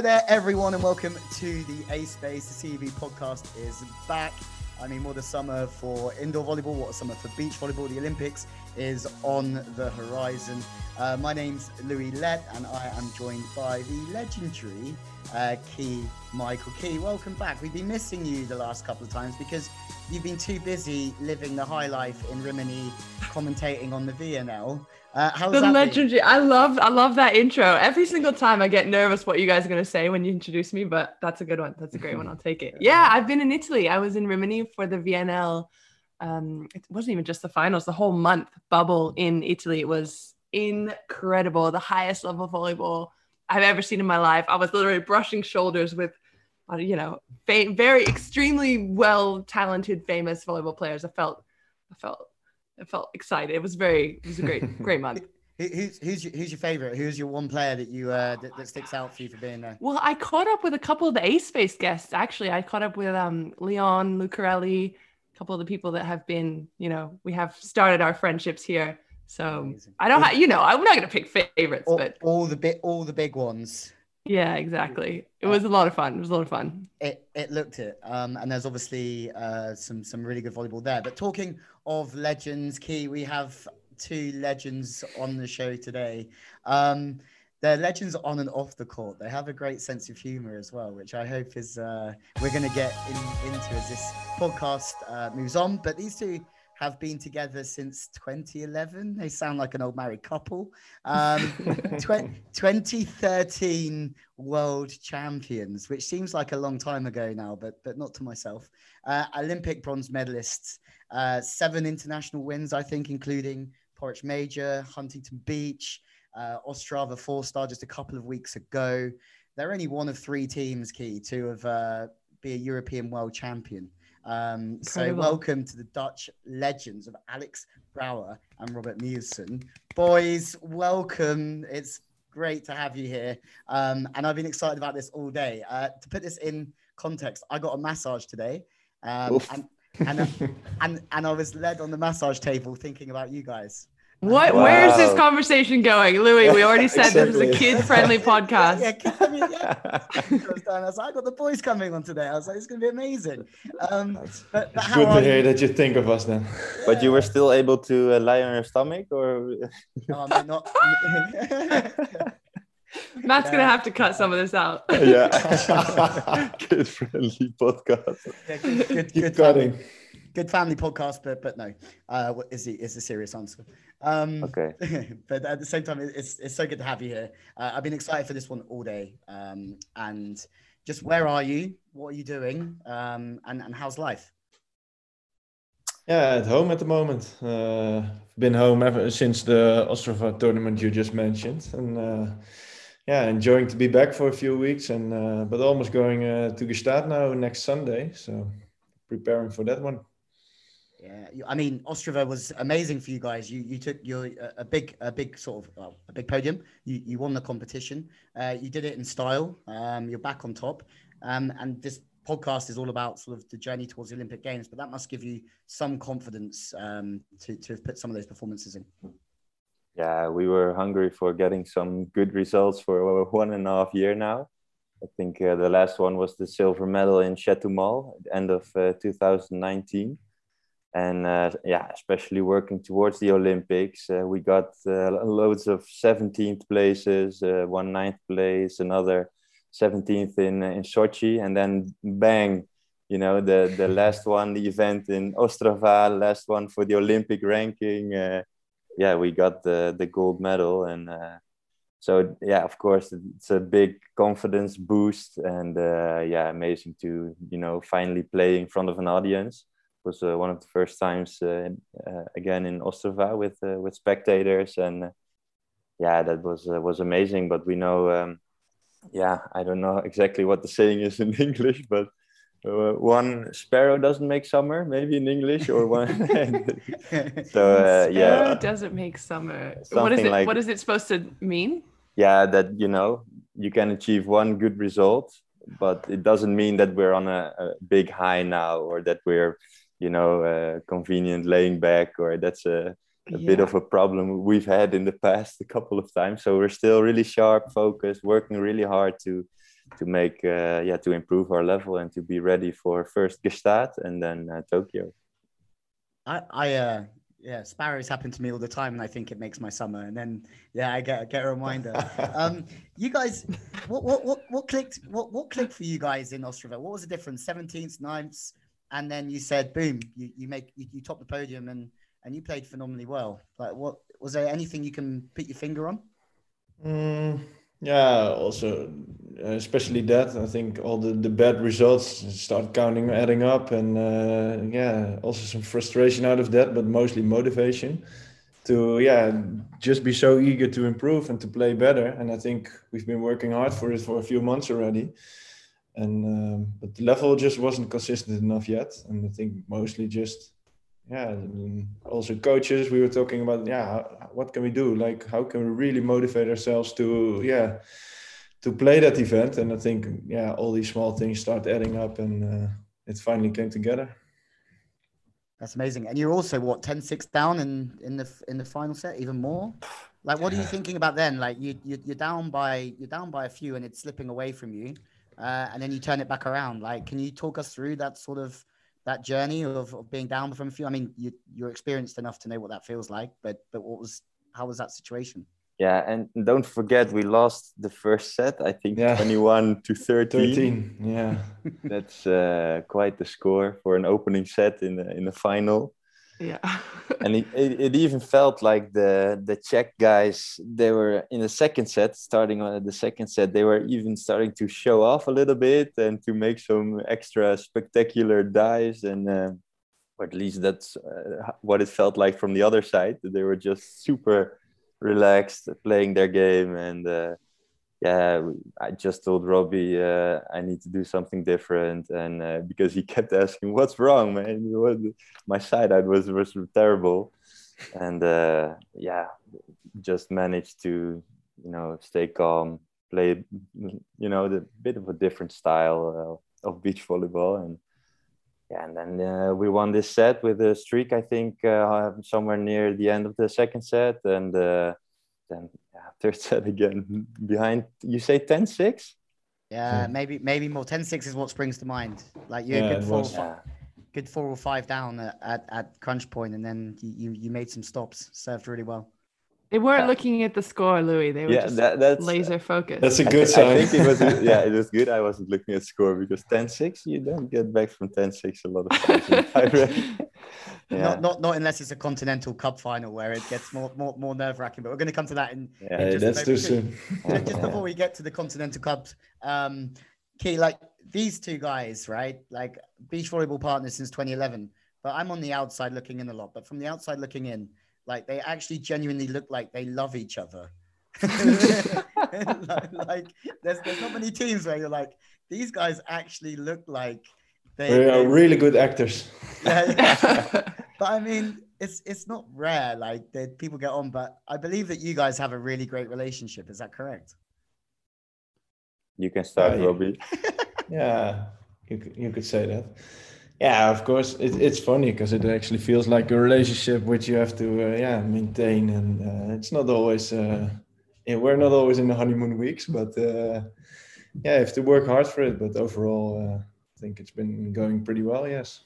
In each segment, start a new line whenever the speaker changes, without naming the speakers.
Hello there, everyone, and welcome to the Ace Space. TV podcast is back. I mean, what a summer for indoor volleyball, what a summer for beach volleyball. The Olympics is on the horizon. Uh, my name's Louis Lett, and I am joined by the legendary uh, Key Michael Key. Welcome back. We've been missing you the last couple of times because you've been too busy living the high life in Rimini, commentating on the VNL. Uh, how's
the
that
legendary. I love I love that intro. Every single time I get nervous what you guys are gonna say when you introduce me, but that's a good one. That's a great one. I'll take it. Yeah, I've been in Italy. I was in Rimini for the VNL. Um, it wasn't even just the finals, the whole month bubble in Italy. It was incredible. The highest level of volleyball I've ever seen in my life. I was literally brushing shoulders with uh, you know, fa- very extremely well talented, famous volleyball players. I felt, I felt, I felt excited. It was very, it was a great, great month.
Who's who's your, who's your favorite? Who's your one player that you uh, that, that sticks out for you for being there?
Well, I caught up with a couple of the Ace Space guests. Actually, I caught up with um, Leon Lucarelli, a couple of the people that have been, you know, we have started our friendships here. So
Amazing.
I don't, ha- you know, I'm not going to pick favorites,
All,
but
all the bit all the big ones.
yeah, exactly. It was a lot of fun. It was a lot of fun.
It it looked it. Um, and there's obviously uh, some some really good volleyball there. But talking of legends, Key, we have two legends on the show today. Um, they're legends on and off the court. They have a great sense of humor as well, which I hope is uh, we're going to get in, into as this podcast uh, moves on. But these two have been together since 2011. They sound like an old married couple. Um, tw- 2013 world champions, which seems like a long time ago now, but but not to myself. Uh, Olympic bronze medalists, uh, seven international wins, I think, including Poreč Major, Huntington Beach, uh, Ostrava four star just a couple of weeks ago. They're only one of three teams, Key, to have uh, be a European world champion. Um, so
Incredible.
welcome to the Dutch legends of Alex Brouwer and Robert Meeuwsen. Boys, welcome. It's great to have you here. Um, and I've been excited about this all day. Uh, to put this in context, I got a massage today. Um, and, and, and, and I was led on the massage table thinking about you guys.
What? Where is this conversation going, Louis? We already said this is a kid-friendly podcast.
Yeah, yeah, I mean, yeah. I was. I like, I got the boys coming on today. I was like, it's going to be amazing. Um, but, but
It's
how
good to hear
you?
that you think of us then.
But you were still able to uh, lie on your stomach, or
Oh, I mean, not.
Matt's
Yeah.
gonna have to cut some of this out.
yeah, kid friendly podcast.
Yeah, good, good,
Keep
good,
cutting.
family, good family podcast, but but no, uh, what is the is the serious answer. Um,
Okay.
but at the same time, it's it's so good to have you here. Uh, I've been excited for this one all day. Um, and just where are you? What are you doing? Um, and and how's life?
Yeah, at home at the moment. Uh, been home ever since the Ostrava tournament you just mentioned, and uh, yeah, enjoying to be back for a few weeks, and uh, but almost going uh, to Gstaad now next Sunday, so preparing for that one.
Yeah, I mean, Ostrava was amazing for you guys. You you took your a- big a big sort of well, a big podium. You you won the competition. Uh, you did it in style. Um, you're back on top. Um, and this podcast is all about sort of the journey towards the Olympic Games. But that must give you some confidence um, to to have put some of those performances in.
Yeah, we were hungry for getting some good results for one and a half year now. I think uh, the last one was the silver medal in Chateau Chetumal at the end of uh, 2019. And uh, yeah, especially working towards the Olympics, uh, we got uh, loads of 17th places, uh, one ninth place, another 17th in in Sochi, and then bang, you know, the the last one, the event in Ostrava, last one for the Olympic ranking. Uh, yeah, we got the the gold medal, and uh, so yeah, of course, it's a big confidence boost, and uh, yeah, amazing to you know finally play in front of an audience. Was uh, one of the first times uh, uh, again in Ostrava with uh, with spectators, and uh, yeah, that was uh, was amazing. But we know, um, yeah, I don't know exactly what the saying is in English, but. Uh, one sparrow doesn't make summer, maybe in English, or one. so uh, yeah,
doesn't make summer. what is it?
like-
what is it supposed to mean?
yeah that you know you can achieve one good result but it doesn't mean that we're on a, a big high now or that we're you know uh, convenient laying back or that's a a yeah. bit of a problem we've had in the past a couple of times. So we're still really sharp, focused, working really hard to to make uh, yeah to improve our level and to be ready for first Gstaad and then uh, Tokyo.
I I uh yeah sparrows happen to me all the time and I think it makes my summer and then yeah I get get a reminder. um, you guys, what what what what clicked what what clicked for you guys in Ostrava? What was the difference? Seventeenth, 9th, and then you said boom, you you make you, you top the podium and and you played phenomenally well. Like what was there anything you can put your finger on?
Mm yeah, also uh, especially that I think all the, the bad results start counting, adding up, and uh, yeah, also some frustration out of that, but mostly motivation to yeah just be so eager to improve and to play better. And I think we've been working hard for it for a few months already, and um, but the level just wasn't consistent enough yet. And I think mostly just yeah also coaches we were talking about yeah what can we do? Like how can we really motivate ourselves to yeah to play that event? And i think yeah all these small things start adding up and uh, it finally came together.
That's amazing. And you're also what 10-6 down in in the in the final set even more? Like what are you thinking about then? Like you, you you're down by you're down by a few and it's slipping away from you uh, and then you turn it back around like can you talk us through that sort of that journey of, of being down from a few? I mean, you, you're experienced enough to know what that feels like, but but what was how was that situation?
Yeah, and don't forget we lost the first set. I think yeah. 21 to 13.
13, yeah.
That's uh, quite the score for an opening set in the, in the final.
Yeah.
and it, it, even felt like the the Czech guys they were in the second set, starting on the second set, they were even starting to show off a little bit and to make some extra spectacular dives and. Uh, or at least that's uh, what it felt like from the other side. They were just super relaxed, playing their game, and uh, yeah, I just told Robbie uh, I need to do something different, and uh, because he kept asking, "What's wrong, man?" What, my side out was was terrible, and uh, yeah, just managed to you know stay calm, play you know the bit of a different style uh, of beach volleyball, and yeah, and then uh, we won this set with a streak. I think uh, somewhere near the end of the second set, and then third set again behind you say 10 6
yeah, maybe maybe more. 10 6 is what springs to mind. Like you're yeah, good four, yeah. good four or five down at, at, at crunch point and then you you made some stops served really well
they weren't yeah. looking at the score, Louis. They were yeah, just that, that's, laser focused.
That's a good sign.
I think it was, yeah, it was good. I wasn't looking at score because 10-6, you don't get back from 10-6 a lot of times.
yeah. Not, not, not unless it's a Continental Cup final where it gets more, more, more nerve wracking. But we're going to come to that in.
Yeah, in that's too soon.
Just, just before we get to the Continental Cups, um, Key, like these two guys, right? Like beach volleyball partners since 2011. But I'm on the outside looking in a lot. But from the outside looking in, like they actually genuinely look like they love each other. like, like, there's there's not many teams where you're like these guys actually look like
they, they are really good actors.
Yeah, yeah. but I mean, it's it's not rare like that people get on. But I believe that you guys have a really great relationship. Is that correct?
You can start, Robbie.
yeah, you you could say that. Yeah, of course, it, it's funny because it actually feels like a relationship which you have to uh, yeah maintain, and uh, it's not always. Uh, yeah, we're not always in the honeymoon weeks, but uh, yeah, you have to work hard for it. But overall, uh, I think it's been going pretty well. Yes.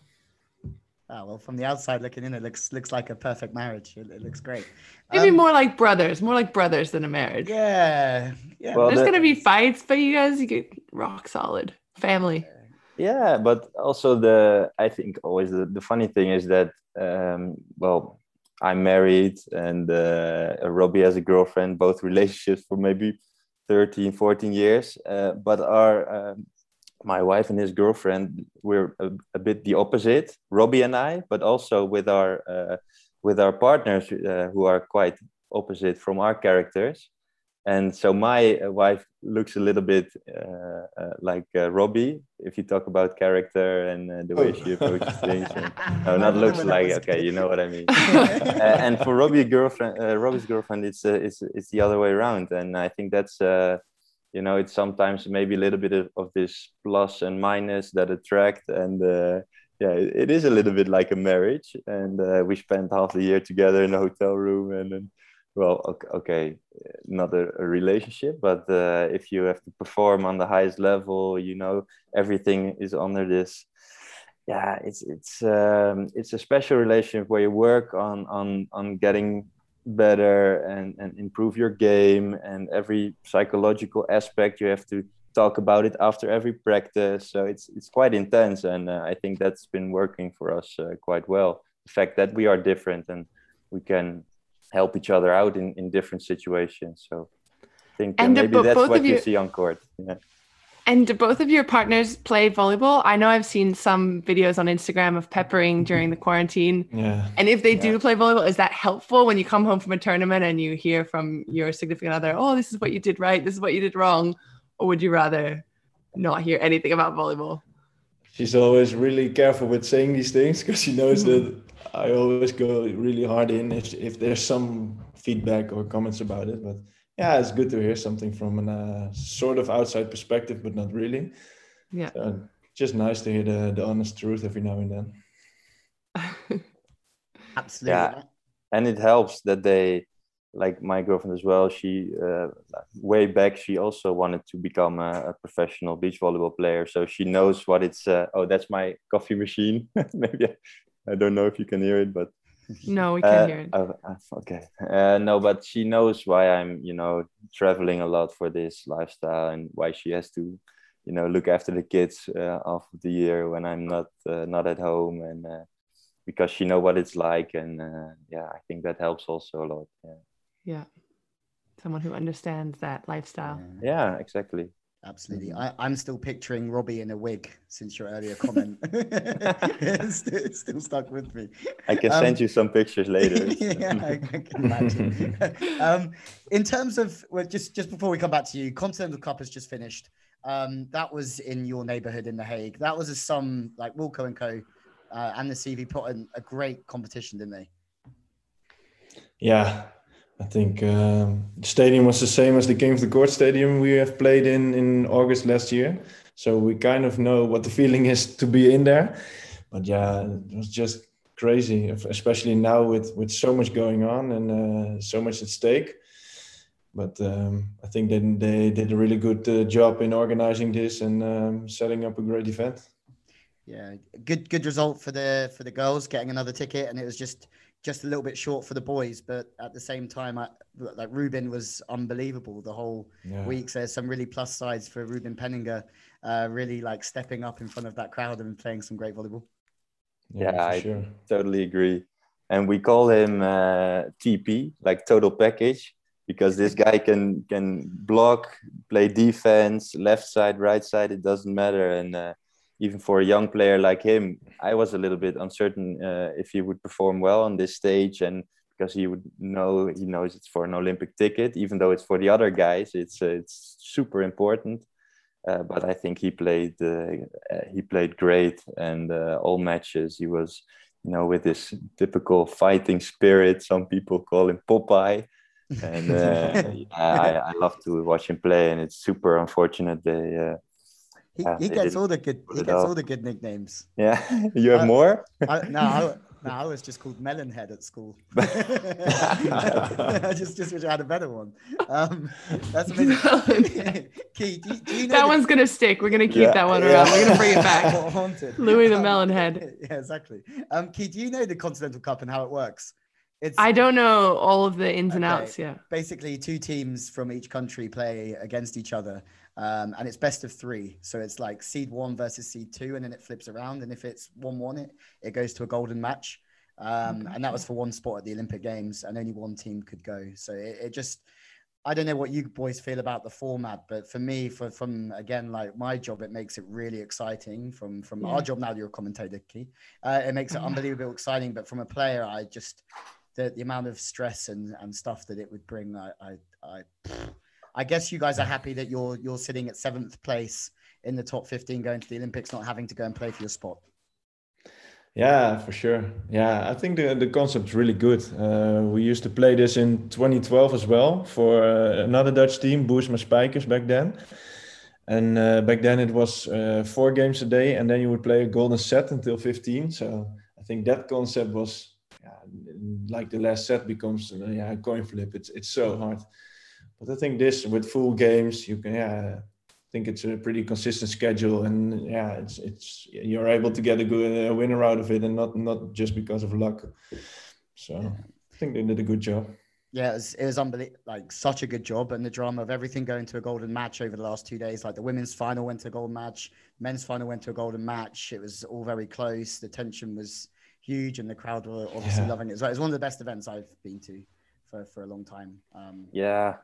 Oh, well, from the outside looking in, it looks looks like a perfect marriage. It, it looks great.
Maybe um, more like brothers, more like brothers than a marriage.
Yeah,
yeah. Well, There's the, gonna be fights, but you guys you get rock solid family
yeah but also the i think always the, the funny thing is that um, well i'm married and uh, robbie has a girlfriend both relationships for maybe 13 14 years uh, but our um, my wife and his girlfriend we're a, a, bit the opposite robbie and i but also with our uh, with our partners uh, who are quite opposite from our characters and so my uh, wife looks a little bit uh, uh, like uh, Robbie if you talk about character and uh, the way oh. she approaches things. And, no, not looks like okay, you know what I mean. Uh, and for Robbie's girlfriend, Robbie's girlfriend, it's it's it's the other way around, and I think that's you know it's sometimes maybe a little bit of, of, this plus and minus that attract and yeah, it, it is a little bit like a marriage, and uh, we spent half the year together in a hotel room, and then, well, okay, okay not a, a, relationship, but uh, if you have to perform on the highest level, you know, everything is under this. Yeah, it's it's um, it's a special relationship where you work on on on getting better and and improve your game and every psychological aspect you have to talk about it after every practice. So it's it's quite intense, and uh, I think that's been working for us uh, quite well. The fact that we are different and we can help each other out in, in different situations. So I think uh, maybe that's what you, you see on court. Yeah.
And do both of your partners play volleyball? I know I've seen some videos on Instagram of peppering during the quarantine.
Yeah.
And if they yeah. do play volleyball, is that helpful when you come home from a tournament and you hear from your significant other, oh, this is what you did right, this is what you did wrong? or would you rather not hear anything about volleyball?
She's always really careful with saying these things because she knows that I always go really hard in if, if there's some feedback or comments about it. But yeah, it's good to hear something from a uh, sort of outside perspective, but not really.
Yeah.
So just nice to hear the, the honest truth every now and
then. Absolutely.
Yeah. And it helps that they like my girlfriend as well she uh, way back she also wanted to become a, a, professional beach volleyball player so she knows what it's uh, oh that's my coffee machine maybe I, I, don't know if you can hear it but
no we can uh, hear it.
oh, okay. Uh, no but she knows why i'm you know traveling a lot for this lifestyle and why she has to you know look after the kids uh, half of the year when i'm not uh, not at home and because she know what it's like and yeah i think that helps also a lot yeah.
Yeah. Someone who understands that lifestyle.
Yeah, yeah exactly
absolutely. Mm-hmm. I, i'm still picturing robbie in a wig since your earlier comment. It's, still, it's, still, stuck with me.
I can um, send you some pictures later.
Yeah I, I can imagine. Um, in terms of well, just just before we come back to you continental cup has just finished. Um, that was in your neighborhood in the hague. That was a some like wilco and co uh, and the CEV put in a great competition didn't they?
Yeah I think um, the stadium was the same as the Game of the Court stadium we have played in in August last year. So we kind of know what the feeling is to be in there. But yeah, it was just crazy, especially now with with so much going on and uh, so much at stake. But um, I think they, they did a really good uh, job in organizing this and um, setting up a great event.
Yeah, good good result for the for the girls getting another ticket, and it was just just a little bit short for the boys, but at the same time, I, like Ruben was unbelievable the whole yeah. week. So there's some really plus sides for Ruben Penninga, uh, really like stepping up in front of that crowd and playing some great volleyball.
Yeah, yeah I sure. totally agree. And we call him uh, TP, like total package, because this guy can can block, play defense, left side, right side, it doesn't matter, and. Uh, even for a young player like him, I was a little bit uncertain uh, if he would perform well on this stage, and because he would know he knows it's for an Olympic ticket, even though it's for the other guys, it's uh, it's super important. Uh, but I think he played uh, uh, he played great, and uh, all matches he was, you know, with this typical fighting spirit. Some people call him Popeye. and I, I love to watch him play, and it's super unfortunate they
he, he gets all the good. He gets all the good nicknames.
Yeah, you have uh, more.
I, no, I, no, I was just called Melonhead at school. I just just wish I had a better one. Um, that's amazing. Key, do, do you know
that the... one's gonna stick. We're gonna keep yeah, that one yeah. around. We're gonna bring it back. Haunted. Louis the um, Melonhead.
Yeah, exactly. Um, Key, do you know the Continental Cup and how it works?
It's, I don't know all of the ins and outs. Yeah.
Basically, two teams from each country play against each other, um, and it's best of three. So it's like seed one versus seed two, and then it flips around. And if it's one one, it it goes to a golden match. Um, okay. And that was for one spot at the Olympic Games, and only one team could go. So it, it just, I don't know what you boys feel about the format, but for me, for from again like my job, it makes it really exciting. From from yeah. our job now, you're a commentator, Key. Uh, it makes it unbelievably exciting. But from a player, I just the, the amount of stress and, and stuff that it would bring, I, I, I I guess you guys are happy that you're you're sitting at seventh place in the top 15 going to the Olympics, not having to go and play for your spot.
Yeah, for sure. Yeah, I think the, the concept's really good. Uh, we used to play this in 2012 as well for uh, another Dutch team, Boersma Spijkers back then. And uh, back then it was uh, four games a day, and then you would play a golden set until 15. So I think that concept was yeah, like the last set becomes uh, yeah, a coin flip. It's it's so hard. But I think this with full games, you can yeah, I think it's a pretty consistent schedule, and yeah, it's it's you're able to get a good uh, winner out of it, and not not just because of luck. So I think they did a good job
yeah, it was, it was unbelievable, like such a good job, and the drama of everything going to a golden match over the last two days. Like the women's final went to a golden match, men's final went to a golden match. It was all very close. The tension was huge, and the crowd were obviously yeah. loving it. So it was one of the best events I've been to for, for a long time. Um,
yeah,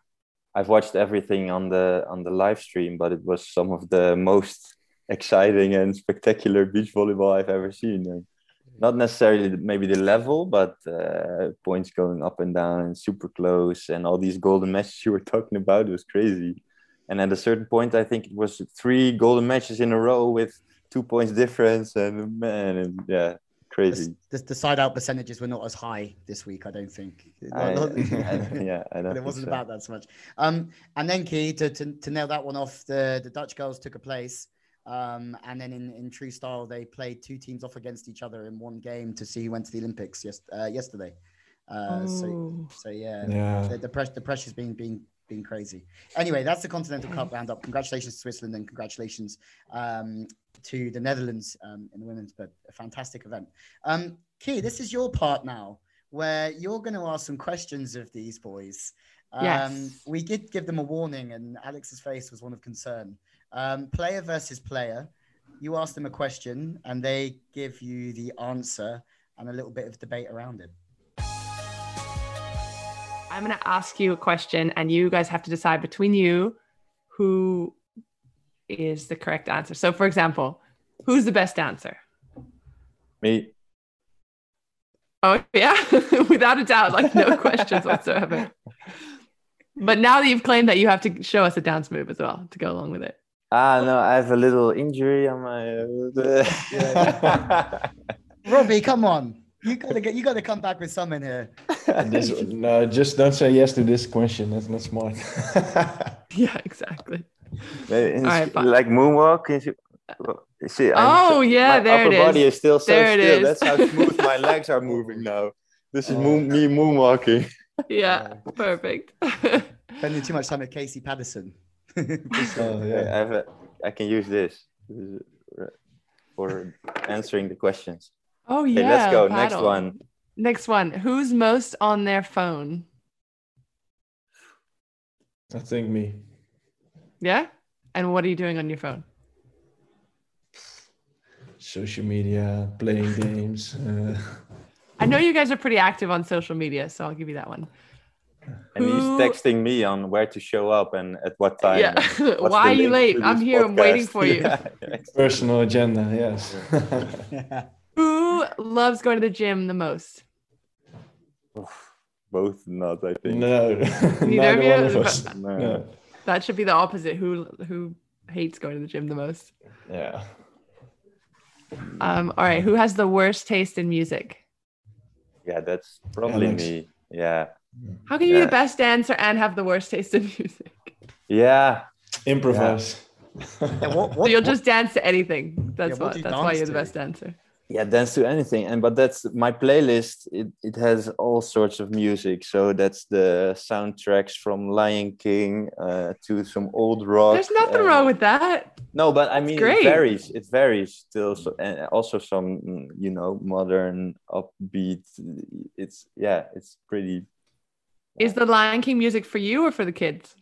I've watched everything on the on the live stream, but it was some of the most exciting and spectacular beach volleyball I've ever seen not necessarily maybe the level, but uh, points going up and down and super close, and all these golden matches you were talking about was crazy. And at a certain point, I think it was three golden matches in a row with two points difference, and man, and yeah, crazy.
The, the, the side out percentages were not as high this week, I don't think.
I, I, yeah, I
but it wasn't so. about that so much. Um, and then key to, to, to nail that one off, the the Dutch girls took a place. Um, and then in, in true style, they played two teams off against each other in one game to see who went to the Olympics yes, uh, yesterday. Uh, so, so yeah,
yeah.
The, the, press, the pressure's been being been crazy. Anyway, that's the Continental Cup roundup. Congratulations to Switzerland and congratulations um, to the Netherlands um, in the women's, but a fantastic event. Um, Key, this is your part now, where you're going to ask some questions of these boys. Um,
yes.
We did give them a warning, and Alex's face was one of concern. Um, player versus player. You ask them a question and they give you the answer and a little bit of debate around it.
I'm going to ask you a question and you guys have to decide between you who is the correct answer. So, for example, who's the best answer?
Me.
Oh, yeah, without a doubt, like no questions whatsoever. But now that you've claimed that, you have to show us a dance move as well to go along with it.
Ah, no, I have a little injury on my.
Uh, Robbie, come on. You gotta get. You gotta come back with something here.
this, no, just don't say yes to this question. That's not smart.
yeah, exactly.
Right, like moonwalk. See,
oh yeah,
my
there
upper
it
is. body is still so
there
still. That's how smooth my legs are moving now. This is oh, moon, me moonwalking.
Yeah, perfect.
Spending too much time with Casey Patterson.
oh, yeah. I, have a, I can use this for answering the questions.
Oh yeah.
Okay, let's go. Paddle. Next one.
Next one. Who's most on their phone?
I think me.
Yeah. And what are you doing on your phone?
Social media, playing games. Uh...
I know you guys are pretty active on social media, so I'll give you that one.
And he's texting me on where to show up and at what time.
Yeah. Why are you late? I'm here. Podcast. I'm waiting for you. yeah,
Personal agenda. Yes.
Who loves going to the gym the most?
Both not, I think.
No. Neither of you.
No. no.
That should be the opposite. Who who hates going to the gym the most?
Yeah.
Um. All right. Who has the worst taste in music?
Yeah, that's probably Alex. me. Yeah.
How can you yeah. be the best dancer and have the worst taste in music?
Yeah.
Improvise.
Yeah. what, what, so you'll just dance to anything. That's yeah, what. That's why you're the best dancer.
Yeah, dance to anything. And but that's my playlist. It it has all sorts of music. So that's the soundtracks from Lion King uh, to some old rock.
There's nothing uh, wrong with that.
No, but I mean great. it varies. It varies still. So, and also some mm, you know modern upbeat. It's yeah, it's pretty
is the Lion King music for you or for the kids?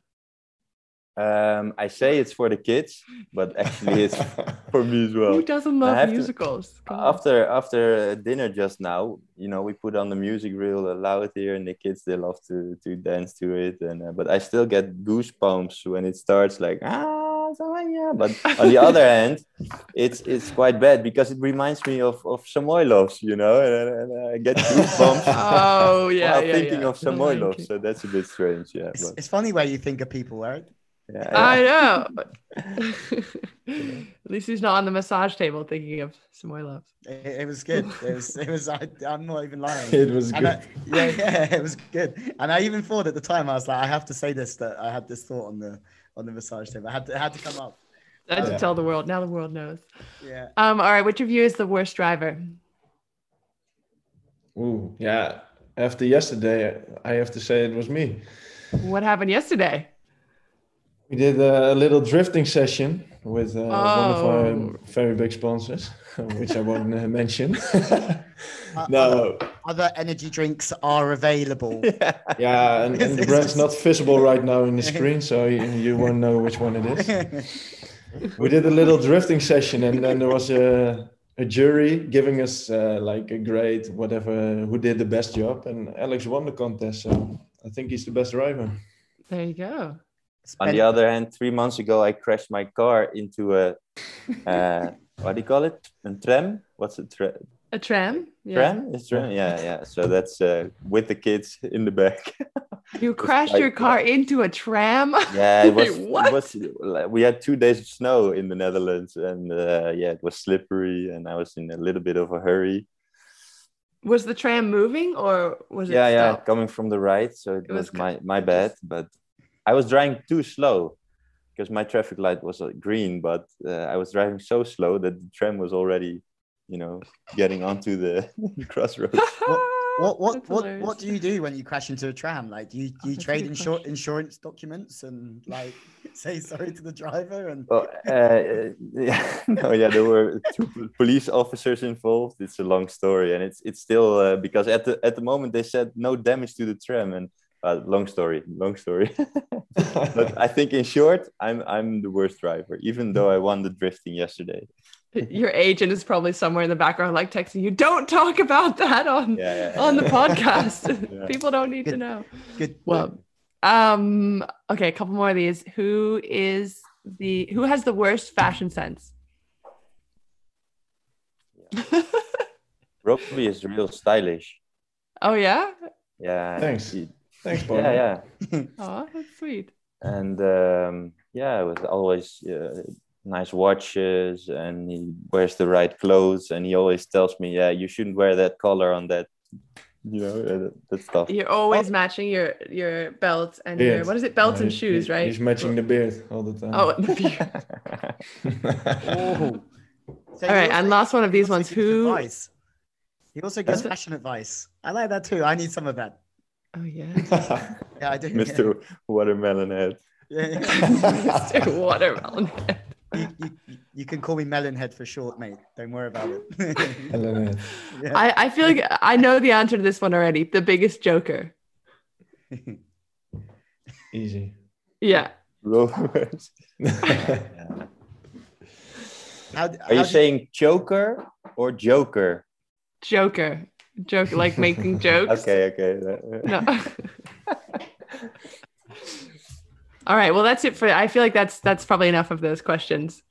Um, I say it's for the kids, but actually it's for me as well.
Who doesn't love musicals?
To, after after dinner just now, you know, we put on the music real loud here, and the kids they love to to dance to it. And uh, but I still get goosebumps when it starts, like ah yeah. But on the other hand, it's it's quite bad because it reminds me of of Samoilovs, you know, and, and I get goosebumps.
oh yeah,
while
yeah,
thinking
yeah.
of Samoilovs, so that's a bit strange. Yeah,
it's, it's, funny where you think of people, right?
Yeah, yeah. I know. At least he's not on the massage table thinking of Samoilovs.
It, it was good. It was. It was. I, am not even lying.
It was good. I,
yeah, yeah, it was good. And I even thought at the time I was like, I have to say this that I had this thought on the on the massage table. I had to, had to come up.
I had
Yeah.
to tell the world. Now the world knows.
Yeah.
Um, all right, which of you is the worst driver?
Ooh, yeah. After yesterday, I have to say it was me.
What happened yesterday?
We did a little drifting session with uh, one of
Oh.
our very big sponsors, which I won't uh, mention.
Uh,
no,
Other energy drinks are available.
yeah, and, and the
It's
brand's not visible right now in the screen, so you, you won't know which one it is. We did a little drifting session, and then there was a, a jury giving us uh, like a grade, whatever, who did the best job, and Alex won the contest. So I think he's the best driver.
There you go.
On the other hand, three months ago, I crashed my car into a, uh, what do you call it? A tram? What's a tra-
A tram? Yeah.
tram? It's tram? Yeah, yeah. So that's uh, with the kids in the back.
You crashed your car into a tram?
yeah, it was,
what?
it was. We had two days of snow in the Netherlands, and uh, yeah, it was slippery, and I was in a little bit of a hurry.
Was the tram moving or was it
yeah, yeah, coming from the right, so it,
It was
was, my my bad. But I was driving too slow because my traffic light was uh, green, but uh, I was driving so slow that the tram was already, you know, getting onto the crossroads.
What what
That's
what what do you do when you crash into a tram? Like, do you do you trade
good
insur- insurance documents and like say sorry to the driver and
Well, uh, yeah, no, yeah, there were two police officers involved. It's a long story, and it's it's still uh, because at the at the moment they said no damage to the tram, and uh, long story, long story. but I think in short, I'm I'm the worst driver, even though I won the drifting yesterday.
Your agent is probably somewhere in the background, like texting you, don't talk about that on,
Yeah, yeah,
on the podcast.
Yeah.
People don't need to know.
good?
Well, um, okay, a couple more of these. Who is the who has the worst fashion sense?
Robbie is real stylish.
oh yeah?
Yeah.
Thanks.
he-
Thanks, Paul.
yeah, yeah.
Oh, that's sweet.
and um, yeah, with always uh, nice watches, and he wears the right clothes, and he always tells me, "Yeah, you shouldn't wear that collar on that." You know uh, that, that stuff.
You're always matching your your belt and your what is it? Belts
Yeah,
and shoes,
he-
right?
He's matching the beard all the time.
Oh, the beard.
Oh. So
All
he
right,
also-
and last one of these ones.
gives
Who?
advice. He also gives fashion advice. I like that too. I need some of that.
Oh yeah.
Yeah, I do.
Mr. Watermelon Head.
Yeah, yeah.
Mr. Watermelon.
you, you, you- you can call me Melonhead for short, mate. Don't worry about it.
Hello,
yeah.
I, I feel like I know the answer to this one already. The biggest joker.
Easy.
Yeah.
Rovers.
How,
Are
how
you
do-
saying choker or joker?
Joker. Joke like making jokes.
Okay, okay.
No. All right. Well, that's it for. I feel like that's that's probably enough of those questions.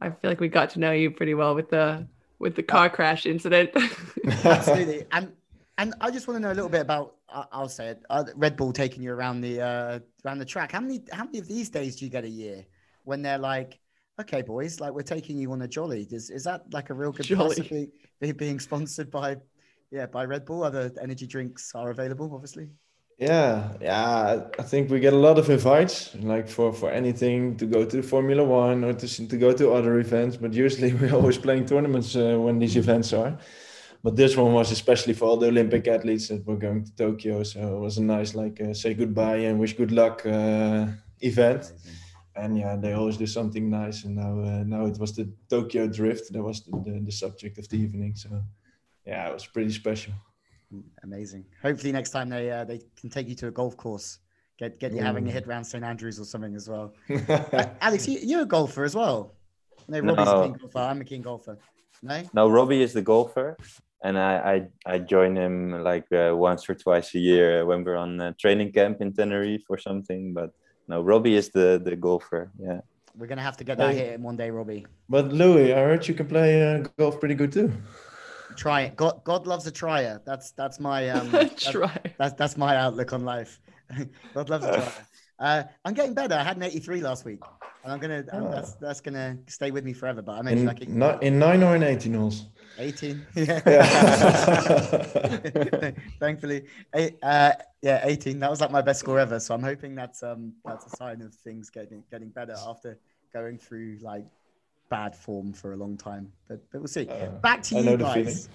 I feel like we got to know you pretty well with the with the car crash incident.
Absolutely. And and I just want to know a little bit about. I- I'll say it. Uh, Red Bull taking you around the uh, around the track. How many how many of these days do you get a year when they're like, okay, boys, like we're taking you on a jolly? Is is that like a real good
Jolly.
plus of be, be- being sponsored by, yeah, by Red Bull? Other energy drinks are available, obviously.
Yeah, yeah. I think we get a lot of invites, like for for anything to go to Formula One or to to go to other events. But usually we're always playing tournaments uh, when these events are. But this one was especially for all the Olympic athletes that were going to Tokyo. So it was a nice like uh, say goodbye and wish good luck uh, event. And yeah, they always do something nice. And now uh, now it was the Tokyo Drift. That was the, the, the subject of the evening. So yeah, it was pretty special.
Amazing. Hopefully next time they uh, they can take you to a golf course. Get get you having a hit round St Andrews or something as well. Uh, Alex, you, you're a golfer as well. No, Robbie's a keen golfer. I'm a keen golfer. No.
No, Robbie is the golfer, and I I, I join him like uh, once or twice a year when we're on uh, training camp in Tenerife or something. But no, Robbie is the the golfer. Yeah.
We're gonna have to get that
Hey.
hit in one day, Robbie.
But Louis, I heard you can play uh, golf pretty good too.
Try it. God, God loves a trier. That's that's my um. that's,
Try.
that's that's my outlook on life. God loves a trier. Uh, I'm getting better. I had an 83 last week, and I'm gonna.
Oh.
that's that's gonna stay with me forever. But I'm
In,
like
ni- in nine or in 18 holes?
18. Yeah.
Yeah.
Thankfully, eight, uh, yeah, 18. That was like my best score ever. So I'm hoping that's um that's a sign of things getting getting better after going through like bad form for a long time. But but we'll see.
Uh,
Back to
I
you guys.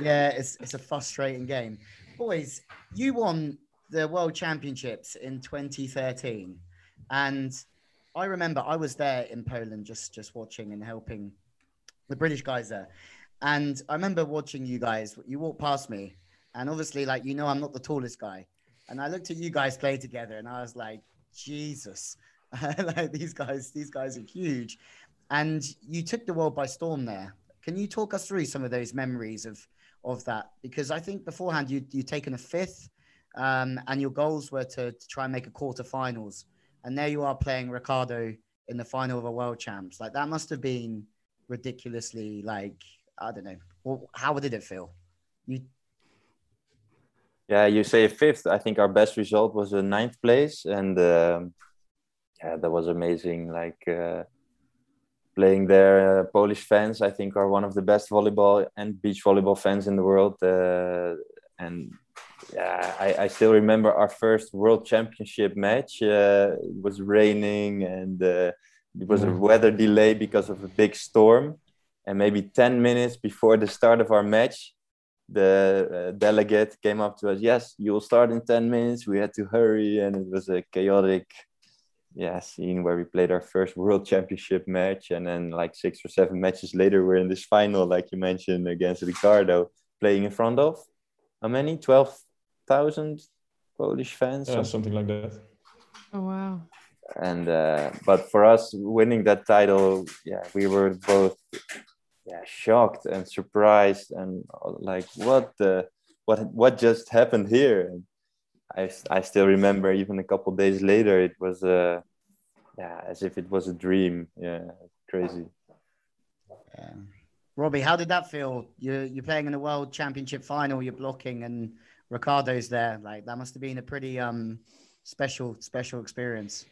Yeah, it's it's a frustrating game. Boys, you won the World Championships in 2013, and I remember I was there in Poland just just watching and helping the British guys there. And I remember watching you guys. You walked past me, and obviously, like you know, I'm not the tallest guy. And I looked at you guys play together, and I was like, Jesus, like these guys, these guys are huge. And you took the world by storm there. Can you talk us through some of those memories of of that? Because I think beforehand you you taken a fifth, um, and your goals were to, to try and make a quarterfinals. And there you are playing Ricardo in the final of a world champs. Like that must have been ridiculously like I don't know. Well, how did it feel? You
Yeah, you say fifth. I think our best result was a ninth place, and um, yeah, that was amazing. Like uh, playing there, uh, Polish fans I think are one of the best volleyball and beach volleyball fans in the world. Uh, and yeah, I, I still remember our first World Championship match. Uh, it was raining and uh, it was a weather delay because of a big storm. And maybe 10 minutes before the start of our match, the uh, delegate came up to us. Yes, you will start in 10 minutes. We had to hurry, and it was a chaotic yeah scene where we played our first world championship match and then like six or seven matches later we're in this final like you mentioned against ricardo playing in front of how many 12,000 polish fans
Yeah, something like that.
Oh wow.
and uh, but for us winning that title yeah we were both yeah shocked and surprised and like what the what what just happened here and I, I still remember even a couple days later it was uh yeah as if it was a dream yeah crazy
Yeah. Robbie, how did that feel? You're you're playing in the World Championship final. You're blocking, and Ricardo's there. Like that must have been a pretty um special special experience.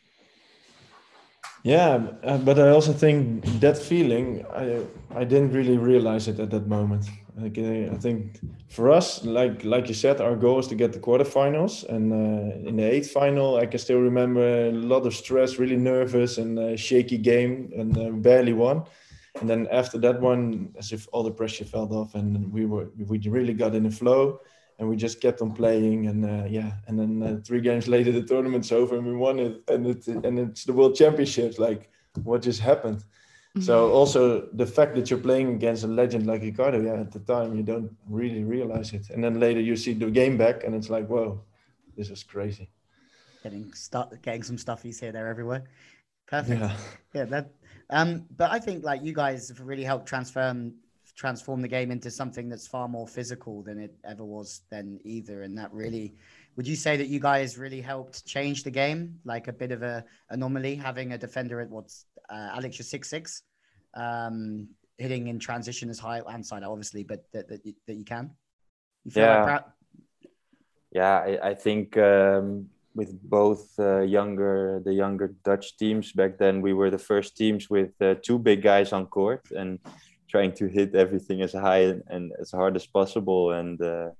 Yeah, uh, but I also think that feeling, I I didn't really realize it at that moment. Uh, I think for us, like like you said, our goal is to get the quarterfinals, and uh, in the eighth final, I can still remember a lot of stress, really nervous, and a shaky game, and uh, barely won. And then after that one, as if all the pressure fell off, and we were we really got in the flow, and we just kept on playing, and uh, yeah, and then uh, three games later, the tournament's over, and we won it, and it and it's the World Championships. Like, what just happened? So also the fact that you're playing against a legend like Ricardo, yeah, at the time you don't really realize it, and then later you see the game back, and it's like, whoa, this is crazy.
Getting stuff, getting some stuffies here, there, everywhere. Perfect.
Yeah.
Yeah, that. Um, but I think like you guys have really helped transform transform the game into something that's far more physical than it ever was then either. And that really, would you say that you guys really helped change the game? Like a bit of a anomaly having a defender at what's uh, Alex, you're six six, um, hitting in transition as high and side obviously, but that that you, that you can. You feel
Yeah.
like proud?
yeah i, I think um, with both uh, younger the younger dutch teams back then we were the first teams with uh, two big guys on court and trying to hit everything as high and, and as hard as possible and uh,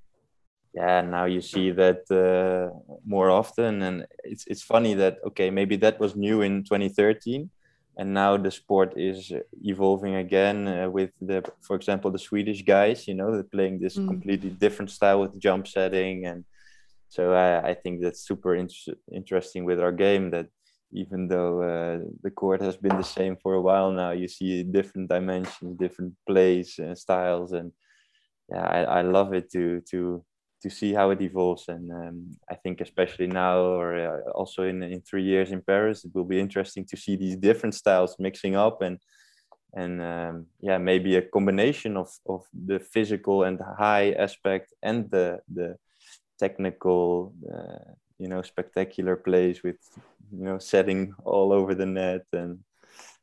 yeah now you see that uh, more often and it's, it's funny that okay maybe that was new in 2013 and now the sport is evolving again uh, with the for example the swedish guys you know they're playing this
Mm.
completely different style with jump setting and so I, I think that's super inter- interesting with our game that even though uh, the court has been the same for a while now you see different dimensions different plays and styles and yeah I, I love it to to to see how it evolves. And um, i think especially now or uh, also in, in three years in paris it will be interesting to see these different styles mixing up and and um, yeah maybe a combination of of the physical and high aspect and the the technical uh, you know spectacular plays with you know setting all over the net and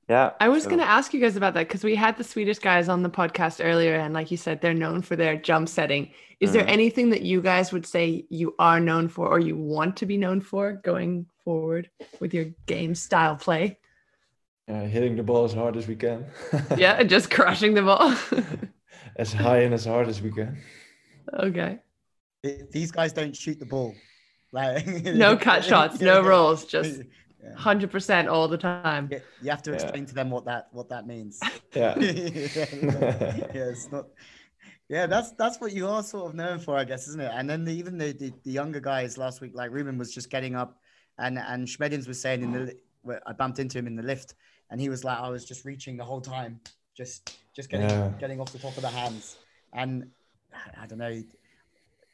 yeah
I was
so-
going to ask you guys about that because we had the Swedish guys on the podcast earlier, and like you said, they're known for their jump setting. Is there
Mhm.
anything that you guys would say you are known for or you want to be known for going forward with your game style play?
Yeah, hitting the ball as hard as we can.
Yeah, just crushing the ball.
as high and as hard as we can.
okay.
These guys don't shoot the ball. Like
No cut shots, no rolls, just
Yeah.
Hundred percent all the time.
You have to
Yeah.
explain to them what that what that means.
Yeah.
yeah, it's not. Yeah, that's that's what you are sort of known for, I guess, isn't it? And then the, even the, the the younger guys last week, like Ruben was just getting up, and and Schmedins was saying in the I bumped into him in the lift, and he was like, I was just reaching the whole time, just just getting
Yeah.
getting off the top of the hands, and I don't know.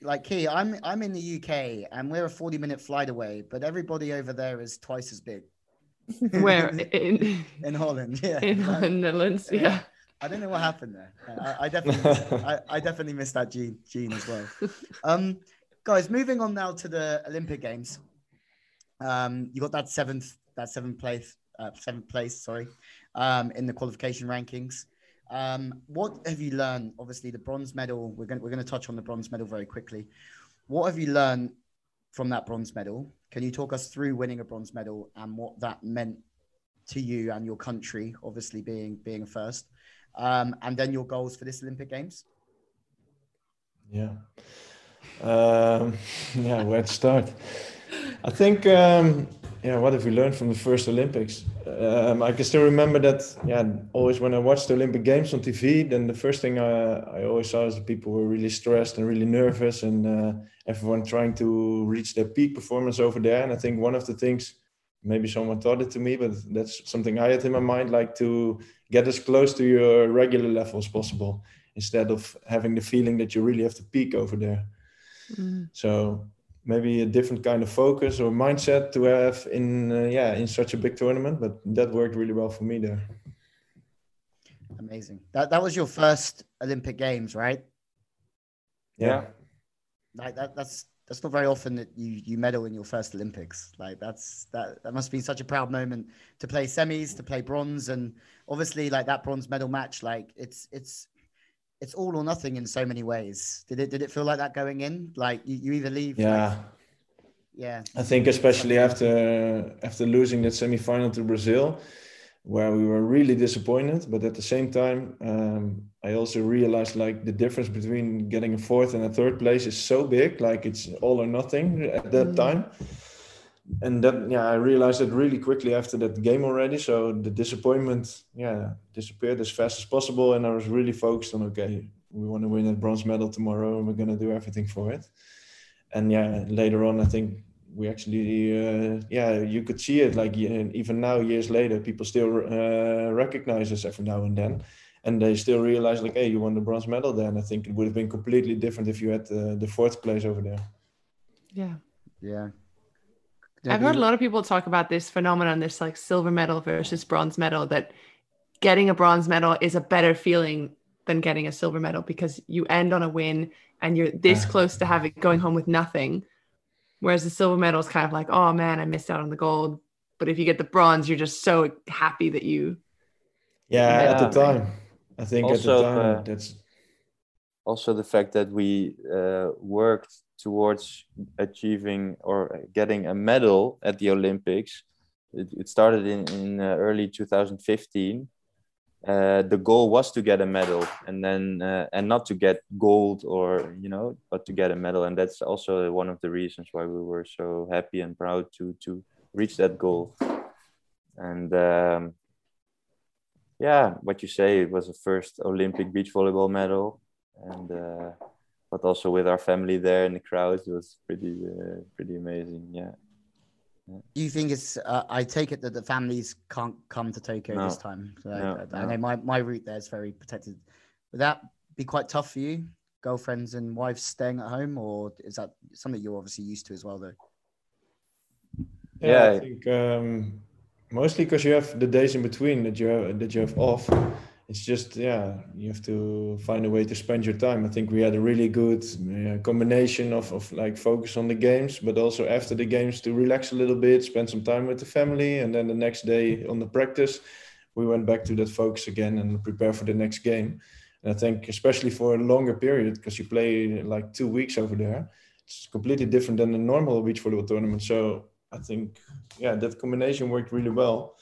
Like Ci, I'm I'm in the UK and we're a 40 minute flight away, but everybody over there is twice as big.
Where in
in Holland, yeah.
in the Netherlands?
Yeah.
Yeah.
I don't know what happened there. I, I definitely, I, I definitely missed that gene, gene as well. Um, guys, moving on now to the Olympic Games. Um, you got that seventh, that seventh place, uh, seventh place, sorry, um, in the qualification rankings. Um, what have you learned? Obviously, the bronze medal. We're going, we're going to touch on the bronze medal very quickly. What have you learned from that bronze medal? Can you talk us through winning a bronze medal and what that meant to you and your country? Obviously, being being first um, and then your goals for this Olympic Games.
Yeah. Um, yeah, where to start? I think, um, yeah, what have we learned from the first Olympics? Um, I can still remember that, yeah, always when I watched the Olympic Games on TV, then the first thing I, I always saw is that people were really stressed and really nervous and uh, everyone trying to reach their peak performance over there. And I think one of the things, maybe someone taught it to me, but that's something I had in my mind, like to get as close to your regular level as possible instead of having the feeling that you really have to peak over there.
Mm.
So maybe a different kind of focus or mindset to have in uh, yeah in such a big tournament, but that worked really well for me there.
Amazing. That that was your first Olympic Games, right?
Yeah.
Like that. That's that's not very often that you you medal in your first Olympics. Like that's that that must be such a proud moment to play semis, to play bronze, and obviously like that bronze medal match. Like it's it's it's all or nothing in so many ways. Did it did it feel like that going in? Like you, you either leave. like-
Yeah,
yeah.
I think especially after after losing that semi-final to Brazil, where we were really disappointed, but at the same time, um, I also realized like the difference between getting a fourth and a third place is so big, like it's all or nothing at that
Mm.
time. And that, yeah, I realized it really quickly after that game already. So the disappointment, yeah, disappeared as fast as possible, and I was really focused on okay, we want to win a bronze medal tomorrow, and we're gonna do everything for it and yeah later on i think we actually uh, yeah you could see it like even now years later people still uh, recognize us every now and then and they still realize like hey you won the bronze medal then i think it would have been completely different if you had uh, the fourth place over there
Yeah.
Yeah.
I've heard a lot of people talk about this phenomenon, this like silver medal versus bronze medal, that getting a bronze medal is a better feeling than getting a silver medal because you end on a win and you're this
Yeah.
close to having going home with nothing. Whereas the silver medal is kind of like, oh man, I missed out on the gold. But if you get the bronze, you're just so happy that you
yeah, at the time i think at the time
uh,
that's
also the fact that we uh, worked towards achieving or getting a medal at the Olympics. It, it started in, in uh, early 2015. Uh, the goal was to get a medal and then uh, and not to get gold or you know but to get a medal and that's also one of the reasons why we were so happy and proud to to reach that goal and um, yeah what you say it was the first olympic beach volleyball medal and uh, but also with our family there in the crowd it was pretty uh, pretty amazing yeah
Do you think it's? Uh, I take it that the families can't come to Tokyo this time. So
No,
I, I
no.
know my, my route there is very protected. Would that be quite tough for you, girlfriends and wives staying at home, or is that something you're obviously used to as well, though?
Yeah, I think um, mostly because you have the days in between that you have that you have off. It's just yeah, you have to find a way to spend your time. I think we had a really good uh, combination of of like focus on the games, but also after the games to relax a little bit, spend some time with the family, and then the next day on the practice, we went back to that focus again and prepare for the next game. And I think especially for a longer period, because you play like two weeks over there, it's completely different than a normal beach volleyball tournament. So I think yeah, that combination worked really well.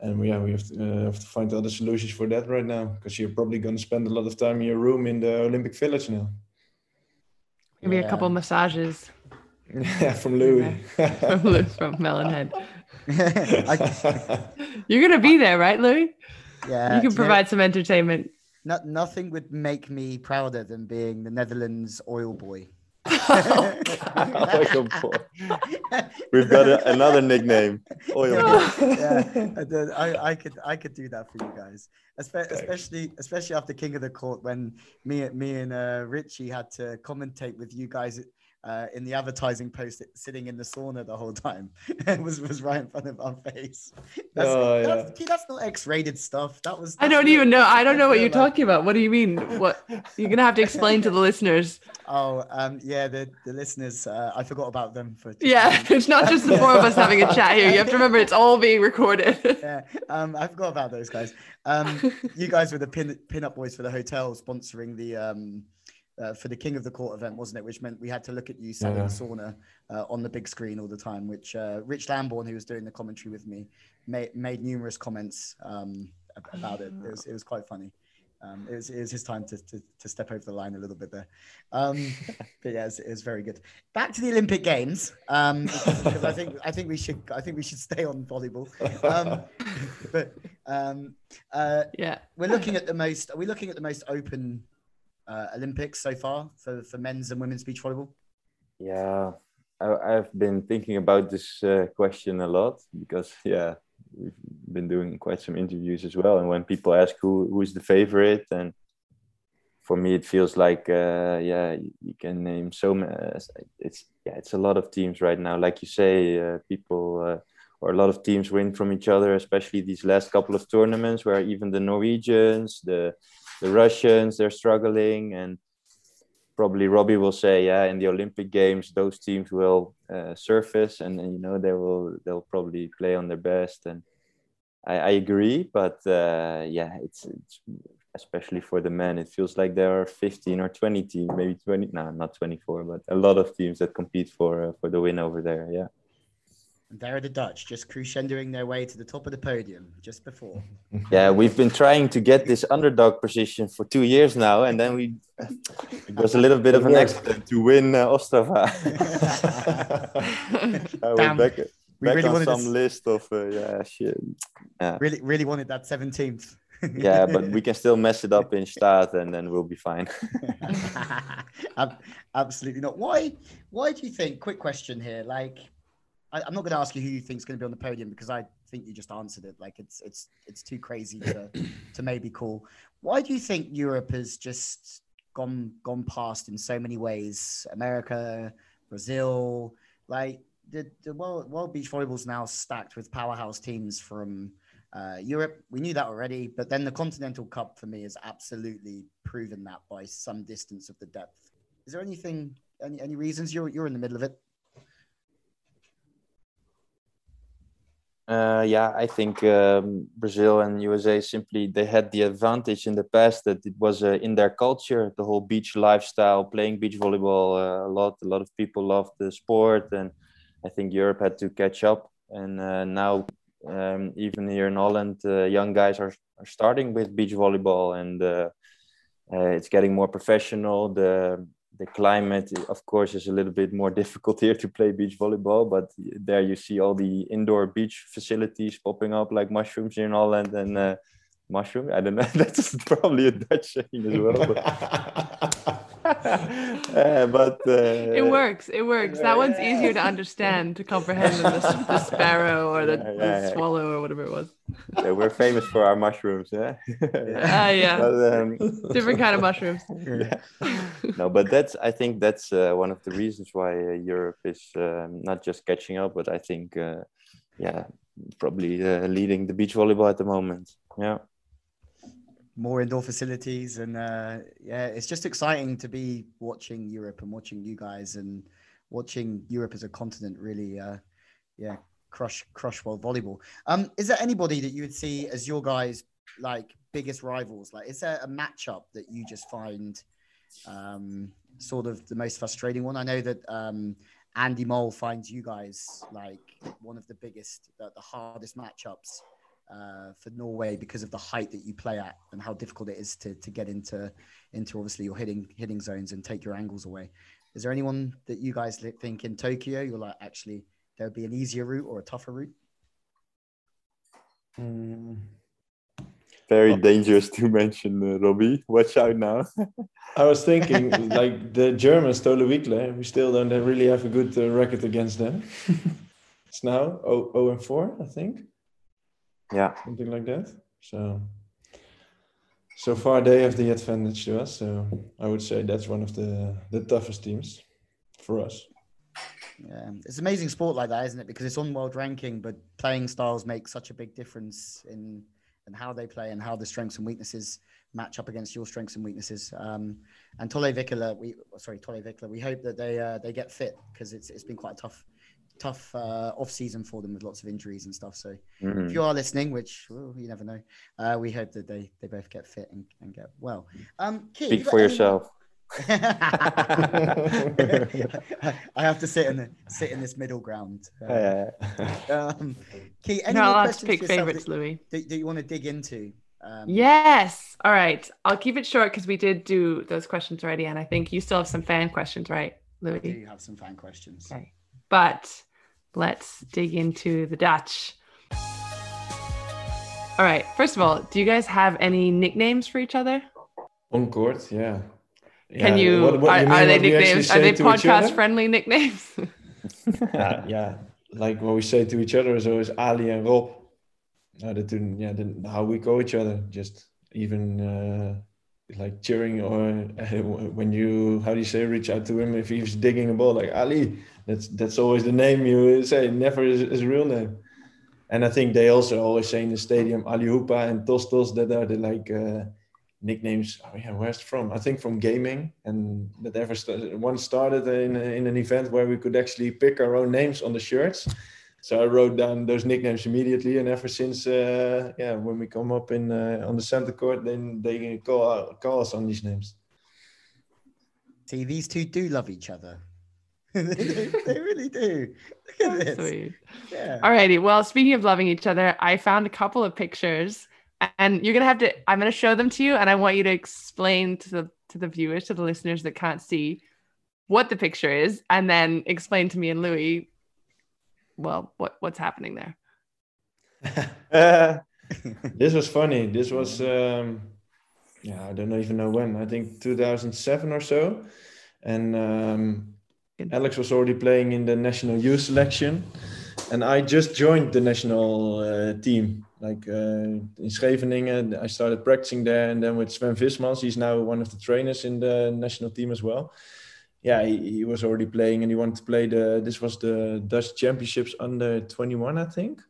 And we, yeah, we have to, uh, have to find other solutions for that right now because you're probably going to spend a lot of time in your room in the Olympic Village now.
maybe a
Yeah.
couple massages
yeah, from Louis.
from Lou- from Melonhead. You're gonna be there, right, Louis?
yeah,
you can
know,
provide some entertainment.
no- nothing would make me prouder than being the Netherlands oil boy.
Like a boy. We've got a, another nickname, Oil Boy.
yeah, I, I, I could I could do that for you guys, Espe- especially especially after King of the Court when me me and uh, Richie had to commentate with you guys uh, in the advertising post, sitting in the sauna the whole time. it was was right in front of our face. That's,
Oh,
that's,
yeah.
gee, that's not X-rated stuff. That was.
I don't even know. I don't know what you're
life.
talking about. What do you mean? What you're gonna have to explain to the listeners.
Oh, um, yeah, the the listeners. Uh, I forgot about them for.
Yeah, it's not just the four of us having a chat here. You have to remember it's all being recorded.
yeah, um, I forgot about those guys. Um, you guys were the pin pin-up boys for the hotel sponsoring the um, uh, for the King of the Court event, wasn't it? Which meant we had to look at you sat in the sauna uh, on the big screen all the time. Which uh, Rich Lambourne, who was doing the commentary with me, made made numerous comments um, about it. It was it was quite funny. Um, it, was, it was his time to, to, to step over the line a little bit there. Um, but yeah, it was, it was very good. Back to the Olympic Games, um, because, because I think I think we should I think we should stay on volleyball. Um, but um, uh,
yeah.
we're looking at the most. Are we looking at the most open uh, Olympics so far for, for men's and women's beach volleyball?
Yeah, I, I've been thinking about this uh, question a lot because yeah, we've been doing quite some interviews as well. And when people ask who who's the favorite, and for me it feels like uh, yeah, you, can name so many. It's yeah, it's a lot of teams right now. Like you say, uh, people. Uh, or a lot of teams win from each other, especially these last couple of tournaments where even the Norwegians, the the Russians, they're struggling, and probably Robbie will say, yeah, in the Olympic Games, those teams will uh, surface, and, and you know they will they'll probably play on their best, and I, I agree, but uh, yeah, it's it's especially for the men, it feels like there are 15 or 20 teams, maybe 20, no, not 24, but a lot of teams that compete for uh, for the win over there. Yeah.
And there are the Dutch just crescendoing their way to the top of the podium just before.
Yeah, we've been trying to get this underdog position for two years now, and then we it was a little bit of an accident to win uh, Ostrava. Uh, we're
Damn,
back,
we really
on
wanted
some
to,
list of uh, yeah shit.
really really wanted that 17th.
Yeah, but we can still mess it up in Gstaad, and then we'll be fine.
Absolutely not. Why? Why do you think? Quick question here. Like, I, I'm not going to ask you who you think is going to be on the podium because I think you just answered it. Like, it's it's it's too crazy to to maybe call. Why do you think Europe has just gone gone past in so many ways? America, Brazil, like the the world world beach volleyball's now stacked with powerhouse teams from. Uh, Europe, we knew that already, but then the Continental Cup for me has absolutely proven that by some distance of the depth. Is there anything, any, any reasons you're you're in the middle of it?
Uh, yeah, I think um, Brazil and USA simply they had the advantage in the past that it was uh, in their culture, the whole beach lifestyle, playing beach volleyball uh, a lot. A lot of people loved the sport, and I think Europe had to catch up. And uh, now, um, even here in Holland, uh, young guys are, are starting with beach volleyball, and uh, it's getting more professional. The the climate, of course, is a little bit more difficult here to play beach volleyball, but there you see all the indoor beach facilities popping up like mushrooms in Holland and uh, mushroom. I don't know. That's probably a Dutch saying as well. But, uh, but uh,
It works. It works. That one's easier to understand, to comprehend than the, the sparrow or the,
Yeah,
the
yeah, yeah.
swallow or whatever it was.
yeah, we're famous for our mushrooms. Yeah.
Ah, yeah.
But, um,
Different kind of mushrooms.
yeah. no, but that's I think that's uh, one of the reasons why uh, Europe is um, not just catching up, but I think uh, yeah, probably uh, leading the beach volleyball at the moment. Yeah.
More indoor facilities, and uh, yeah, it's just exciting to be watching Europe and watching you guys and watching Europe as a continent really, uh, yeah, crush crush world volleyball. Um, is there anybody that you would see as your guys like biggest rivals? Like, is there a matchup that you just find um, sort of the most frustrating one? I know that um, Anders Mol finds you guys like one of the biggest, the, the hardest matchups uh, for Norway because of the height that you play at and how difficult it is to to get into into obviously your hitting hitting zones and take your angles away. Is there anyone that you guys think in Tokyo you're like actually there would be an easier route or a tougher route?
Mm,
Very
Well-
dangerous to mention, uh, Robbie. Watch out now.
I was thinking, like the Germans, Thole Wickler, we still don't really have a good uh, record against them. it's now 0, 0 and 4, I think,
yeah.
something like that. So, so far they have the advantage to us. So I would say that's one of the the toughest teams for us.
Yeah, it's amazing sport like that, isn't it? Because it's on world ranking, but playing styles make such a big difference in in how they play and how the strengths and weaknesses match up against your strengths and weaknesses. Um, and Thole Wickler, we sorry Thole Wickler, we hope that they uh, they get fit because it's it's been quite a tough tough uh, off season for them with lots of injuries and stuff. So
Mhm.
if you are listening, which well, you never know, uh, we hope that they they both get fit and, and get well. Um, Kit,
Speak
you
for
any-
yourself.
I have to sit in the, sit in this middle ground. Uh,
Yeah.
um, Ci, any
You're not
more
to pick favorites,
that,
Louis.
that, that you want to dig into? Um,
Yes. All right. I'll keep it short because we did do those questions already, and I think you still have some fan questions, right,
I
Louis?
do have some fan questions.
Okay. But let's dig into the Dutch. All right. First of all, do you guys have any nicknames for each other?
On court, yeah.
Can you,
what- what
are,
you mean
are they nicknames? Are they
to each other?
podcast friendly nicknames?
yeah, yeah, like what we say to each other is always Ali and Rob. Uh, the two, yeah, the, how we call each other, just even uh, like cheering or when you, how do you say, reach out to him if he's digging a ball, like Ali. That's that's always the name you say, never his, his real name. And I think they also always say in the stadium Ali Hoopa and Tostos that are the like uh, nicknames. Oh yeah, where's from? I think from gaming, and that ever st- one started in in an event where we could actually pick our own names on the shirts. So I wrote down those nicknames immediately, and ever since, uh, yeah, when we come up in uh, on the center court, then they call call us on these names.
See, these two do love each other. they, really do. Look at this.
Sweet.
Yeah.
Alrighty. Well, speaking of loving each other, I found a couple of pictures, and you're gonna have to. I'm gonna show them to you, and I want you to explain to the to the viewers, to the listeners that can't see, what the picture is, and then explain to me and Louis, well, what what's happening there.
This was funny. This was, um, yeah, I don't even know when. I think 2007 or so, and um. Alex was already playing in the national youth selection, and I just joined the national uh, team. Like uh, in Scheveningen, I started practicing there, and then with Sven Vismans, he's now one of the trainers in the national team as well. Yeah, he, he was already playing, and he wanted to play the. This was the Dutch Championships under 21, I think,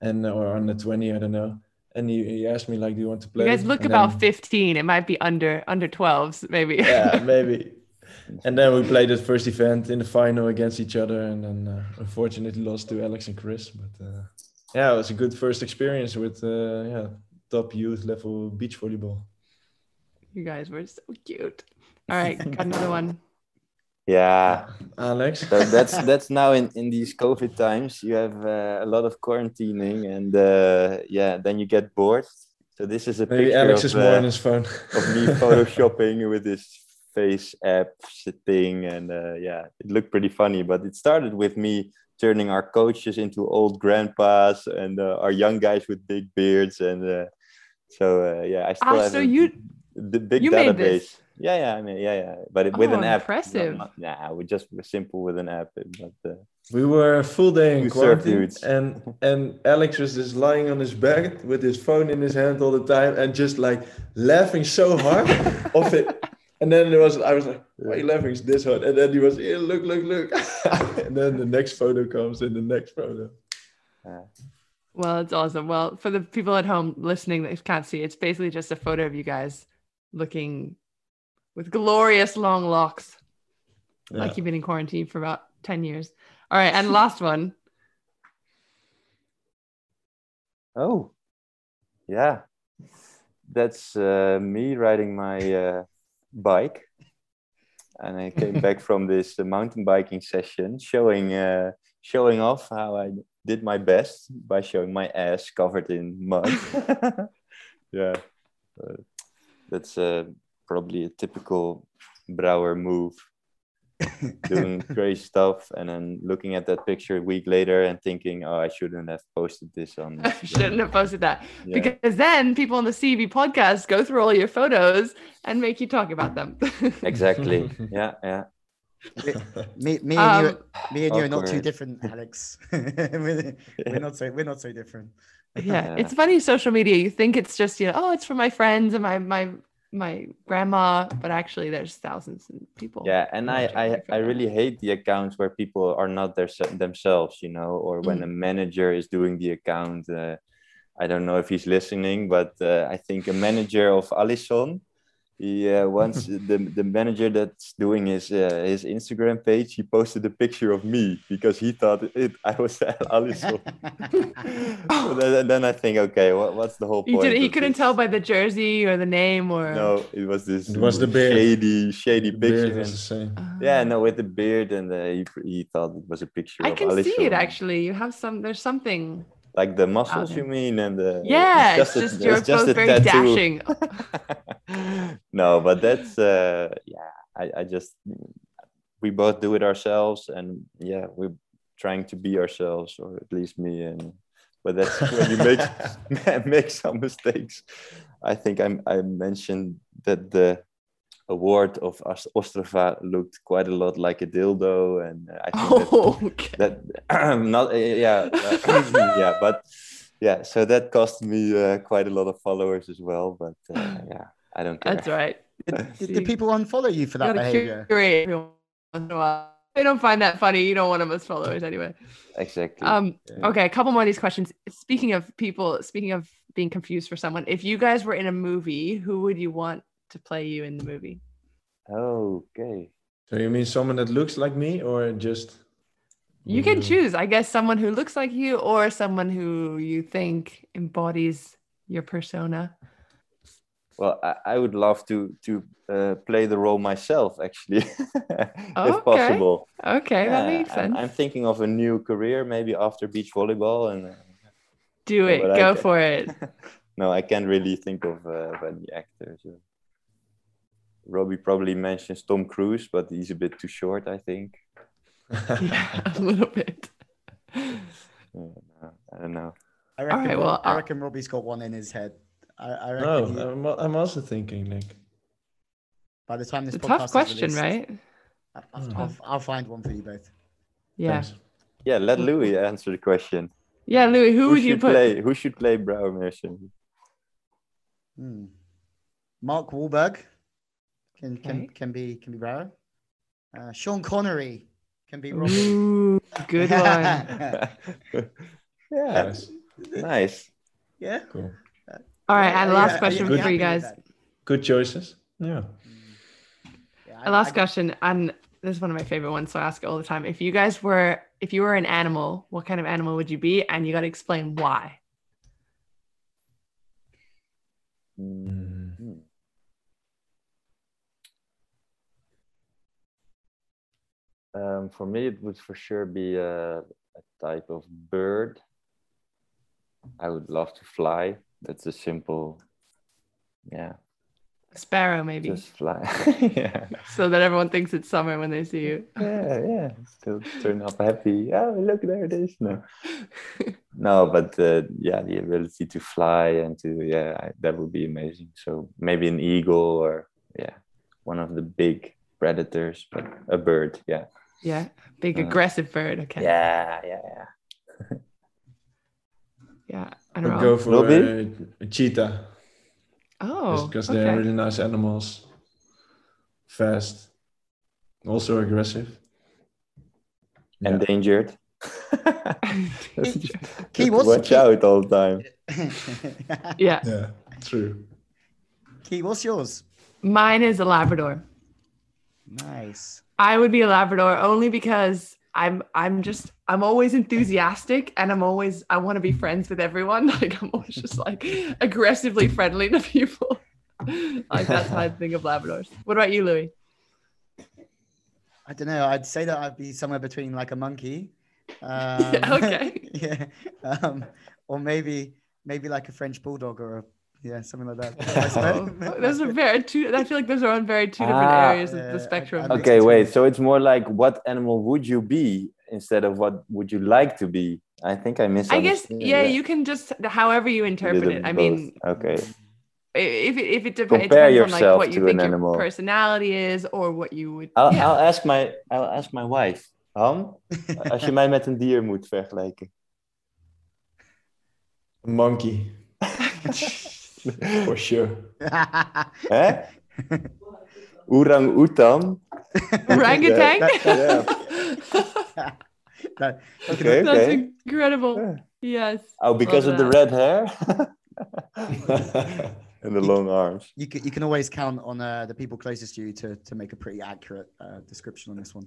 and or under 20, I don't know. And he, he asked me like, "Do you want to play?"
You guys look
And
about
then-
15. It might be under under 12s, maybe.
yeah, maybe. And then we played the first event in the final against each other, and then uh, unfortunately lost to Alex and Chris. But uh, yeah, it was a good first experience with uh, yeah top youth level beach volleyball.
you guys were so cute. All right, got another one.
yeah.
Alex.
So that's that's now in in these COVID times. You have uh, a lot of quarantining, and uh, yeah, then you get bored. So this is a
Maybe
picture
Alex
of,
is more
uh,
on his phone.
of me photoshopping with this face app thing and uh, yeah it looked pretty funny but it started with me turning our coaches into old grandpas and uh, our young guys with big beards and uh, so uh, yeah i still
Ah,
have
so
a-
you-
the big database
made this?
Yeah yeah i mean yeah yeah but it, with
Oh,
an app not-
impressive.
not- nah we just were simple with an app but uh,
We were a full day in
Two
quarantine, and and Alex was just lying on his back with his phone in his hand all the time, and just like laughing so hard of it. And then there was, I was like, "Why are you laughing? It's this hard." And then he was, "Yeah, look, look, look." and then the next photo comes, and the next photo.
Well, it's awesome. Well, for the people at home listening that can't see, it's basically just a photo of you guys looking with glorious long locks, like you've been in quarantine for about 10 years. All right, and last one.
oh yeah that's uh, me riding my uh, bike and I came back from this uh, mountain biking session, showing uh, showing off how I did my best by showing my ass covered in mud. yeah, Uh, that's uh, probably a typical Brouwer move. doing crazy stuff, and then looking at that picture a week later and thinking, "Oh, I shouldn't have posted this on."
I shouldn't have posted that
Yeah.
because then people on the CEV podcast go through all your photos and make you talk about them.
Exactly. yeah, yeah.
Me, me and you,
Um,
me and you are not too different, Alex. we're, we're not so we're not so different.
yeah,
Yeah.
it's funny social media. You think it's just you know, oh, it's for my friends and my my my grandma, but actually there's thousands of people.
yeah and i i, I really hate the accounts where people are not their, themselves you know or when
Mm.
a manager is doing the account uh, i don't know if he's listening but uh, i think a manager of alison he uh, once the, the manager that's doing his uh, his instagram page he posted a picture of me because he thought it i was alison so then, then i think okay what, what's the whole
He
point
did. He couldn't
this?
tell by the jersey or the name or.
no it was this
It was the beard.
shady shady
The
picture
beard was the same.
Uh,
yeah, no, with the beard, and uh, he, he thought it was a picture.
I
of
can see it actually. You have some. There's something.
Like the muscles,
there.
you mean, and the
Yeah, it's
a-
just you're
it's just
both
a
very
tattoo.
dashing.
no, but that's uh, yeah. I, I just we both do it ourselves, and yeah, we're trying to be ourselves, or at least me. And but that's when you make make some mistakes. I think I I mentioned that the award of Os- Ostrava looked quite a lot like a dildo, and I think that
Oh, okay.
that not yeah uh, yeah but yeah so that cost me uh, quite a lot of followers as well but uh, yeah i don't care
that's right.
Did, did,
See.
did people unfollow you for that
gotta
behavior?
curate every once in a while. They don't find that funny. You don't want them as followers anyway.
exactly
Um,
Yeah.
okay, a couple more of these questions. Speaking of people, speaking of being confused for someone, if you guys were in a movie, who would you want to play you in the movie?
okay
So you mean someone that looks like me, or just?
You can choose, I guess, someone who looks like you or someone who you think embodies your persona.
well i, I would love to to uh, play the role myself actually if
Okay.
possible
Okay, that
Yeah,
makes
I'm,
sense.
I'm thinking of a new career maybe after beach volleyball and uh,
Do it. Go for it.
no i can't really think of, uh, of any actors. Robbie probably mentions tom cruise but he's a bit too short i think
yeah, a little bit.
Yeah, i don't know
I reckon,
right, well,
I
uh,
reckon Robbie's got one in his head. I, I reckon
no,
he-
I'm, I'm also thinking like.
by the time this
It's a
podcast
tough
is
question,
released,
right?
I- I'll, I'll, I'll find one for you both.
Yeah.
thanks.
Yeah, let Louis answer the question.
Yeah, Louis, who, would you put?
play? Who should play Brouwer Meeuwsen?
Hmm. Mark Wahlberg can can
Okay.
can be can be Brouwer. Uh, Sean Connery can be Robbie.
Ooh, good one.
yeah,
Nice.
nice.
yeah.
Cool.
All right, and last
are
question
are
for you guys.
Good choices. Yeah.
Yeah, I-
A last
I-
question, and this is one of my favorite ones, so I ask it all the time. If you guys were, if you were an animal, what kind of animal would you be? And you got to explain why.
Mm.
Um, for me, it would for sure be a, a type of bird. I would love to fly. That's a simple, yeah,
A sparrow, maybe,
just fly. yeah.
so that everyone thinks it's summer when they see you.
yeah, yeah. Still turn up happy. Oh, look, there it is. No, no, but uh, yeah, the ability to fly and to yeah, I, that would be amazing. So maybe an eagle or yeah, one of the big predators, but a bird. Yeah,
yeah, big
Uh,
aggressive bird. Okay.
yeah, yeah, yeah.
Yeah. I
I'd
don't know.
go for
Robbie?
uh, a cheetah
Oh,
because they're really nice animals. Fast, also aggressive. Yeah.
Endangered.
Ci, what's
Watch
Ci-
out all the time.
yeah.
Yeah, true.
Ci, what's yours?
Mine is a Labrador.
Nice.
I would be a Labrador only because I'm I'm just I'm always enthusiastic and I'm always I want to be friends with everyone. Like I'm always just like aggressively friendly to people. like that's how I think of Labradors. What about you, Louis?
I don't know. I'd say that I'd be somewhere between like a monkey. Um,
okay.
yeah. Um, or maybe maybe like a French bulldog or a Yeah, something like that.
Oh, those are very two. I feel like those are on very two different
Ah,
areas of
yeah,
the spectrum.
I-
Okay, wait. So it's more like what animal would you be instead of what would you like to be? I think I misunderstood.
I guess yeah, you can just however you interpret
little
it. I mean,
okay.
if it, if it, dep- it depends on like what you
to
think
an
your
animal.
personality is or what you would.
I'll,
yeah.
I'll ask my I'll ask my wife. Han, als je mij met een dier moet vergelijken.
A monkey, for sure.
Hè? Orang-oetan.
Orangutan.
Yeah.
No, you
Okay,
That's
okay.
incredible.
Yeah.
Yes.
Oh, because
Love
of the red hair and the long arms.
you can, you can always count on uh, the people closest to you to, to make a pretty accurate uh, description on this one.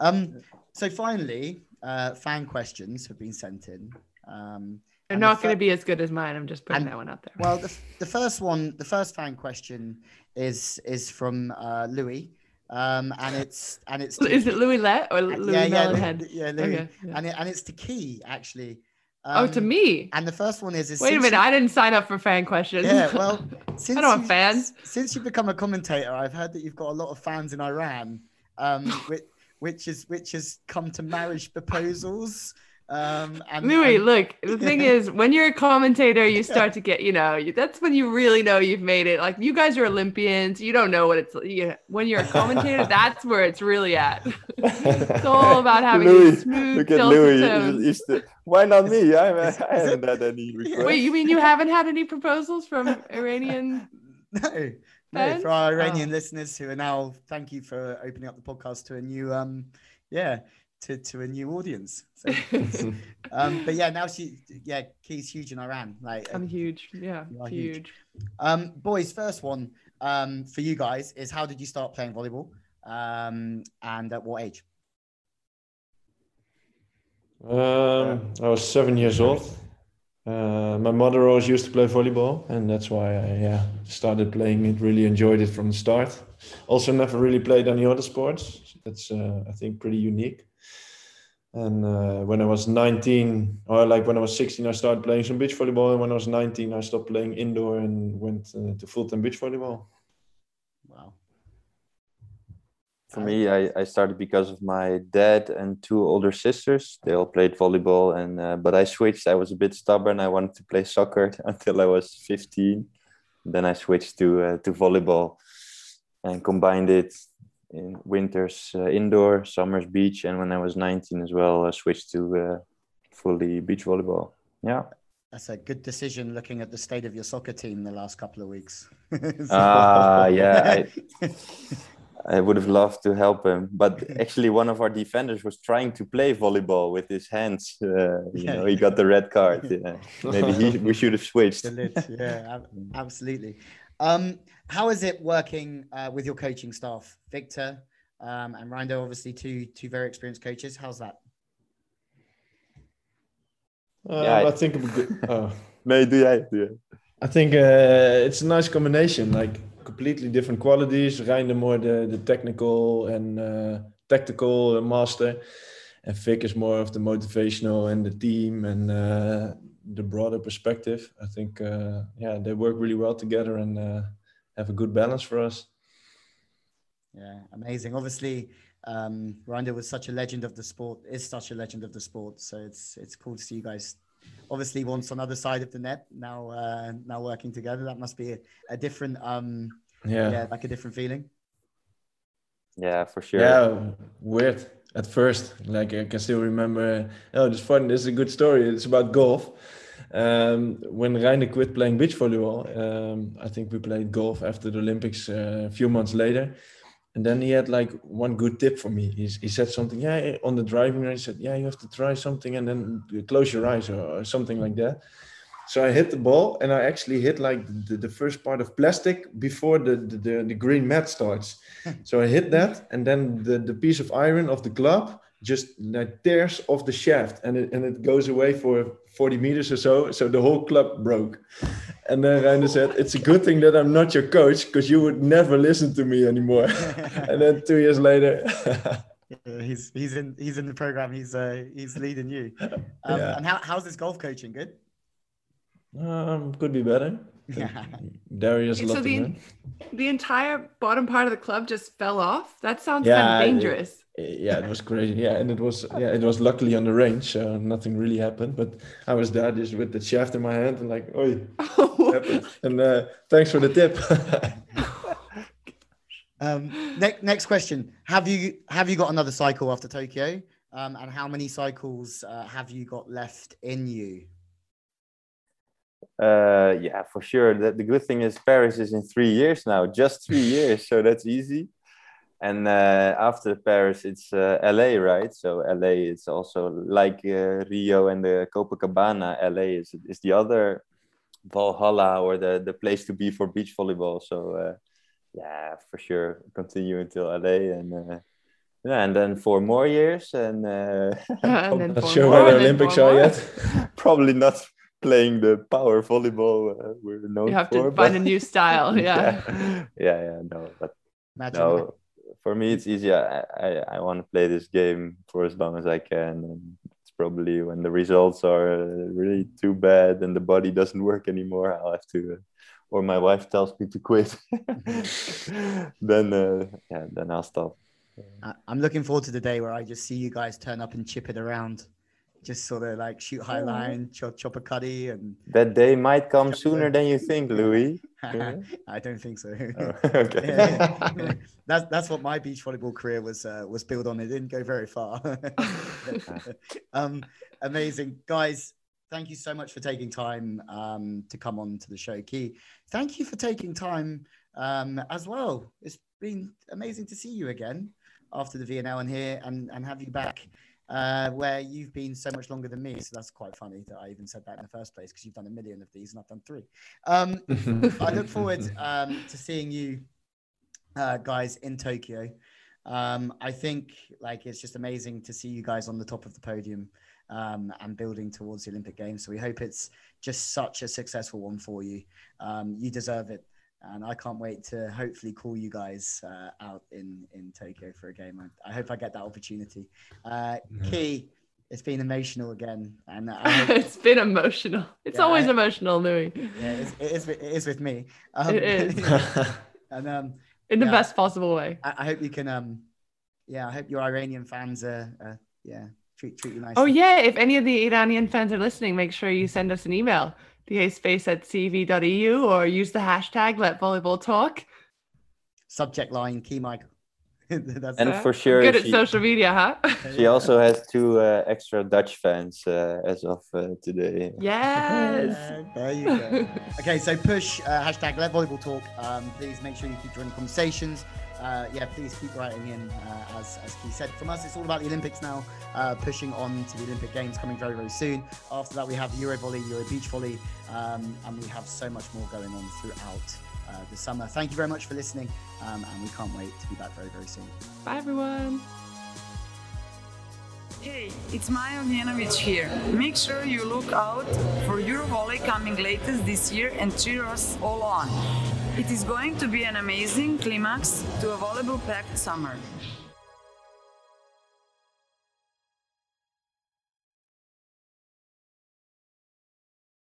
Um, so finally, uh, fan questions have been sent in. Um,
They're
and the
not going to be as good as mine. I'm just putting
And-
that one out there.
Well, the, the first one, the first fan question is is from uh, Louis, um, and it's and it's to-
is it Louis Let or Louis
yeah, yeah, Lou- yeah, Louis,
Okay. yeah.
and it, and it's to Ci actually.
oh, to
Um,
me.
And the first one is, is
Wait a minute.
you-
I didn't sign up for fan questions.
Yeah, well, since
I don't
you-
fans.
Since you've become a commentator, I've heard that you've got a lot of fans in Iran, um, which, which is which has come to marriage proposals. Um, and,
Louis,
and-
look, the thing is, when you're a commentator, you start to get, you know, you, that's when you really know you've made it. Like, you guys are Olympians. You don't know what it's you, when you're a commentator, that's where it's really at. it's all about having
Louis,
smooth,
Look at Louis.
tones.
He's the, why not me? I, I haven't had any requests.
Wait, you mean you haven't had any proposals from Iranian?
no, no,
Fans?
for our Iranian
Oh.
listeners who are now, thank you for opening up the podcast to a new, um, yeah, to, to a new audience. So, um, but yeah, now she, yeah, Ci's huge in Iran. Like,
I'm huge. Yeah,
huge.
huge.
Um, boys, first one um, for you guys is how did you start playing volleyball, um, and at what age?
Um, I was seven years old. Uh, my mother always used to play volleyball, and that's why I yeah, started playing it. Really enjoyed it from the start. Also, never really played any other sports. That's uh, I think pretty unique. And uh, when I was 19, or like when I was 16, I started playing some beach volleyball. And when I was 19, I stopped playing indoor and went uh, to full-time beach volleyball.
Wow.
For me, I, I started because of my dad and two older sisters. They all played volleyball, and uh, but I switched. I was a bit stubborn. I wanted to play soccer until I was 15. Then I switched to uh, to volleyball and combined it in winters uh, indoor, summers beach, and when I was 19 as well, I switched to uh, fully beach volleyball. Yeah.
That's a good decision looking at the state of your soccer team the last couple of weeks.
Ah, yeah. I, I would have loved to help him, but actually, one of our defenders was trying to play volleyball with his hands. Uh, you
Yeah.
know, he got the red card. Yeah. Maybe he, we should have switched.
Yeah, absolutely. Um, how is it working uh, with your coaching staff, Victor um, and Reinder? Obviously, two two very experienced coaches. How's that?
Uh,
Yeah, I-
I think. I'm good- oh.
Nee, doe jij. Doe jij.
I think uh, it's a nice combination, like completely different qualities. Reinder more the, the technical and uh, tactical master, and Vic is more of the motivational and the team and uh, the broader perspective. I think, uh, yeah, they work really well together and uh, have a good balance for us.
Yeah, amazing. Obviously, um, Reinder was such a legend of the sport, is such a legend of the sport. So it's it's cool to see you guys. Obviously, once on the other side of the net, now uh, now working together. That must be a, a different, um,
Yeah.
yeah, like a different feeling.
Yeah, for sure.
Yeah, weird at first. Like I can still remember. Oh, this fun. This is a good story. It's about golf. Um, when Reinder quit playing beach volleyball, um, I think we played golf after the Olympics uh, a few months later. And then he had like one good tip for me. He, he said something, yeah, on the driving range. He said, yeah, you have to try something and then close your eyes or, or something like that. So I hit the ball and I actually hit like the, the first part of plastic before the, the, the, the green mat starts. so I hit that and then the, the piece of iron of the club just tears off the shaft and it, and it goes away for 40 meters or so. So the whole club broke. And then Reinder said, it's a good thing that I'm not your coach because you would never listen to me anymore. and then two years later,
Yeah, he's he's in he's in the program. He's uh he's leading you. Um,
Yeah.
And how, how's this golf coaching? Good.
um, could be better. Darius
So the,
Lotterman.
the entire bottom part of the club just fell off. That sounds
Yeah,
kind of dangerous.
yeah it was crazy yeah and it was yeah it was luckily on the range so nothing really happened but i was there just with the shaft in my hand and like oi happened. and uh, thanks for the tip
Um, next next question: Have you have you got another cycle after Tokyo? Um, and how many cycles uh, have you got left in you?
Uh, yeah, for sure. The, the good thing is Paris is in three years now, just three years, so that's easy. And uh, after Paris, it's uh, LA, right? So LA is also like uh, Rio and the Copacabana. LA is is the other Valhalla or the the place to be for beach volleyball. So uh, yeah, for sure, continue until LA and. Uh, yeah, and then four more years, and uh,
and then
not sure where the olympics are yet
probably not playing the power volleyball uh, we're known
You have
for.
to find a new style. Yeah.
yeah, yeah, yeah, no, but
Imagine
no, for me it's easy. I, I, I want to play this game for as long as I can, and it's probably when the results are uh, really too bad and the body doesn't work anymore, I'll have to, uh, or my wife tells me to quit. then, uh, yeah, then I'll stop.
I'm looking forward to the day where I just see you guys turn up and chip it around, just sort of like shoot high line, chop, chop a cuddy, and
That day might come sooner than you think, Louis.
I don't think so.
Oh, okay.
Yeah. that's that's what my beach volleyball career was uh, was built on. It didn't go very far. um, amazing guys. Thank you so much for taking time um, to come on to the show, Ci. Thank you for taking time um, as well. It's been amazing to see you again after the VNL and here and, and have you back uh, where you've been so much longer than me. So that's quite funny that I even said that in the first place because you've done a million of these and I've done three. Um, I look forward um, to seeing you uh, guys in Tokyo. Um, I think like it's just amazing to see you guys on the top of the podium um, and building towards the Olympic Games. So we hope it's just such a successful one for you. Um, you deserve it, and I can't wait to hopefully call you guys uh, out in in Tokyo for a game. I, I hope I get that opportunity. Uh, Ci, it's been emotional again, and hope,
it's been emotional. It's
Yeah,
always
I-
emotional, Louis.
yeah, it's, it is with- it is with me. Um,
It is.
and um,
In the
Yeah.
best possible way.
I, I hope you can um yeah i hope your iranian fans are, uh yeah treat treat you nicely
Oh yeah, if any of the Iranian fans are listening, make sure you send us an email, theacespace at cev.eu or use the hashtag let volleyball talk.
subject line key michael that's
And
Uh,
for sure,
Good at
she-
social media, huh?
She also has two uh, extra Dutch fans uh, as of uh, today.
yes.
There you go okay so push uh, hashtag let volleyball talk um please make sure you keep joining conversations uh, yeah, please keep writing in. Uh, as as said, from us, it's all about the Olympics now. Uh, pushing on to the Olympic Games coming very very soon. After that, we have Euro volley, Euro beach volley, um, and we have so much more going on throughout uh, the summer. Thank you very much for listening, um, and we can't wait to be back very very soon.
Bye everyone.
Hey, it's Maja Ognjenovic here. Make sure you look out for Eurovolley coming latest this year and cheer us all on. It is going to be an amazing climax to a volleyball packed summer.